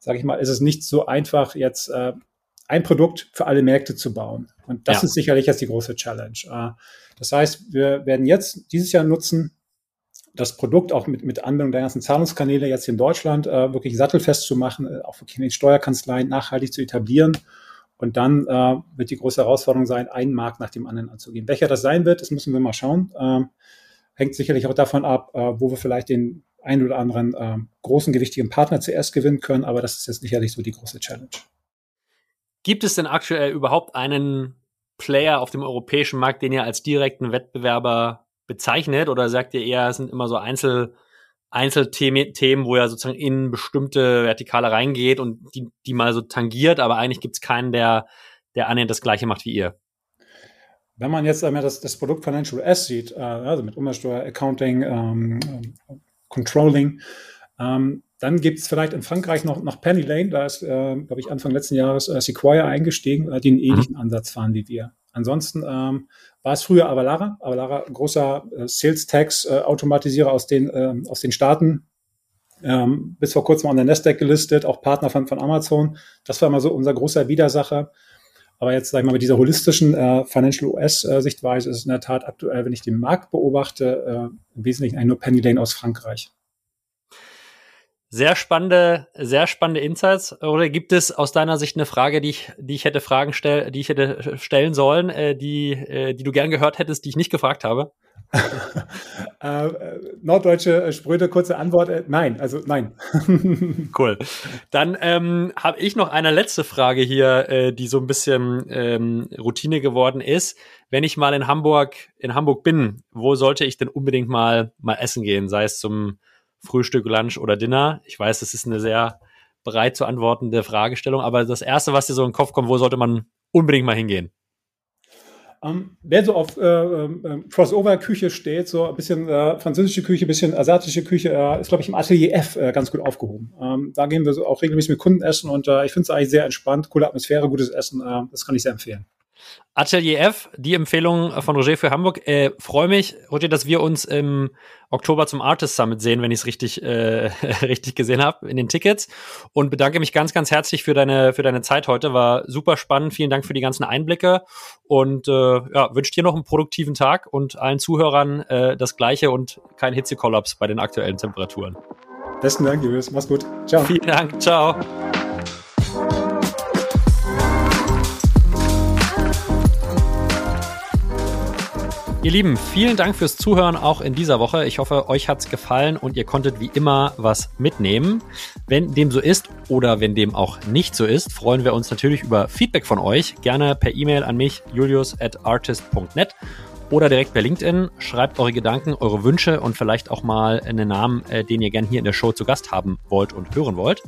sage ich mal, ist es nicht so einfach, jetzt äh, ein Produkt für alle Märkte zu bauen. Und das ja. ist sicherlich jetzt die große Challenge. Äh, das heißt, wir werden jetzt dieses Jahr nutzen, das Produkt auch mit, mit Anbindung der ganzen Zahlungskanäle jetzt in Deutschland äh, wirklich sattelfest zu machen, äh, auch wirklich in den Steuerkanzleien nachhaltig zu etablieren und dann äh, wird die große Herausforderung sein, einen Markt nach dem anderen anzugehen. Welcher das sein wird, das müssen wir mal schauen. Ähm, hängt sicherlich auch davon ab, äh, wo wir vielleicht den einen oder anderen äh, großen, gewichtigen Partner zuerst gewinnen können. Aber das ist jetzt sicherlich so die große Challenge. Gibt es denn aktuell überhaupt einen Player auf dem europäischen Markt, den ihr als direkten Wettbewerber bezeichnet? Oder sagt ihr eher, es sind immer so Einzel- Einzelthemen, wo er sozusagen in bestimmte Vertikale reingeht und die, die mal so tangiert, aber eigentlich gibt es keinen, der, der annähernd das Gleiche macht wie ihr. Wenn man jetzt einmal das, das Produkt Financial S sieht, äh, also mit Umsatzsteuer, Accounting, ähm, Controlling, ähm, dann gibt es vielleicht in Frankreich noch, noch Penny Lane, da ist, äh, glaube ich, Anfang letzten Jahres äh, Sequoia eingestiegen, äh, die einen ähnlichen mhm. Ansatz fahren wie wir. Ansonsten ähm, war es früher Avalara. Avalara, großer äh, Sales Tax äh, aus den, äh, aus den Staaten. ähm, bis vor kurzem an der Nasdaq gelistet, auch Partner von, von Amazon. Das war immer so unser großer Widersacher. Aber jetzt, sag ich mal, mit dieser holistischen äh, Financial OS-Sichtweise ist es in der Tat aktuell, wenn ich den Markt beobachte, äh, im Wesentlichen eigentlich nur Penny Lane aus Frankreich. Sehr spannende, sehr spannende Insights. Oder gibt es aus deiner Sicht eine Frage, die ich, die ich hätte Fragen stell, die ich hätte stellen sollen, äh, die, äh, die du gern gehört hättest, die ich nicht gefragt habe? <laughs> äh, norddeutsche äh, Spröde, kurze Antwort. Äh, nein, also nein. <laughs> cool. Dann ähm, habe ich noch eine letzte Frage hier, äh, die so ein bisschen ähm, Routine geworden ist. Wenn ich mal in Hamburg, in Hamburg bin, wo sollte ich denn unbedingt mal, mal essen gehen? Sei es zum Frühstück, Lunch oder Dinner? Ich weiß, das ist eine sehr bereit zu antwortende Fragestellung, aber das erste, was dir so in den Kopf kommt, wo sollte man unbedingt mal hingehen? Ähm, wer so auf äh, äh, Crossover-Küche steht, so ein bisschen äh, französische Küche, ein bisschen asiatische Küche, äh, ist, glaube ich, im Atelier F äh, ganz gut aufgehoben. Ähm, da gehen wir so auch regelmäßig mit Kunden essen und äh, ich finde es eigentlich sehr entspannt, coole Atmosphäre, gutes Essen. Das kann ich sehr empfehlen. Atelier F, die Empfehlung von Roger für Hamburg. Äh, Freue mich, Roger, dass wir uns im Oktober zum Artist Summit sehen, wenn ich es richtig, äh, <laughs> richtig gesehen habe in den Tickets. Und bedanke mich ganz, ganz herzlich für deine, für deine Zeit heute. War super spannend. Vielen Dank für die ganzen Einblicke. Und äh, ja, wünsche dir noch einen produktiven Tag und allen Zuhörern äh, das Gleiche und kein Hitzekollaps bei den aktuellen Temperaturen. Besten Dank, Julius. Mach's gut. Ciao. Vielen Dank. Ciao. Ihr Lieben, vielen Dank fürs Zuhören auch in dieser Woche. Ich hoffe, euch hat's gefallen und ihr konntet wie immer was mitnehmen. Wenn dem so ist oder wenn dem auch nicht so ist, freuen wir uns natürlich über Feedback von euch. Gerne per E-Mail an mich, julius at artist.net oder direkt per LinkedIn. Schreibt eure Gedanken, eure Wünsche und vielleicht auch mal einen Namen, äh, den ihr gern hier in der Show zu Gast haben wollt und hören wollt.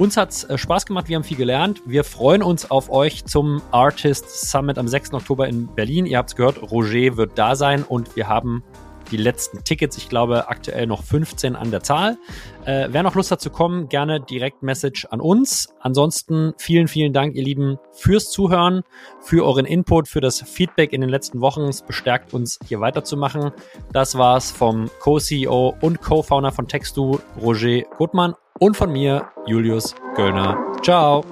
Uns hat's äh, Spaß gemacht, wir haben viel gelernt. Wir freuen uns auf euch zum Artist Summit am 6. Oktober in Berlin. Ihr habt's gehört, Roger wird da sein und wir haben die letzten Tickets. Ich glaube aktuell noch 15 an der Zahl. Äh, wer noch Lust hat zu kommen, gerne direkt Message an uns. Ansonsten vielen, vielen Dank, ihr Lieben, fürs Zuhören, für euren Input, für das Feedback in den letzten Wochen. Es bestärkt uns, hier weiterzumachen. Das war's vom Co-CEO und Co-Founder von Textu, Roger Gutmann und von mir, Julius Göllner. Ciao.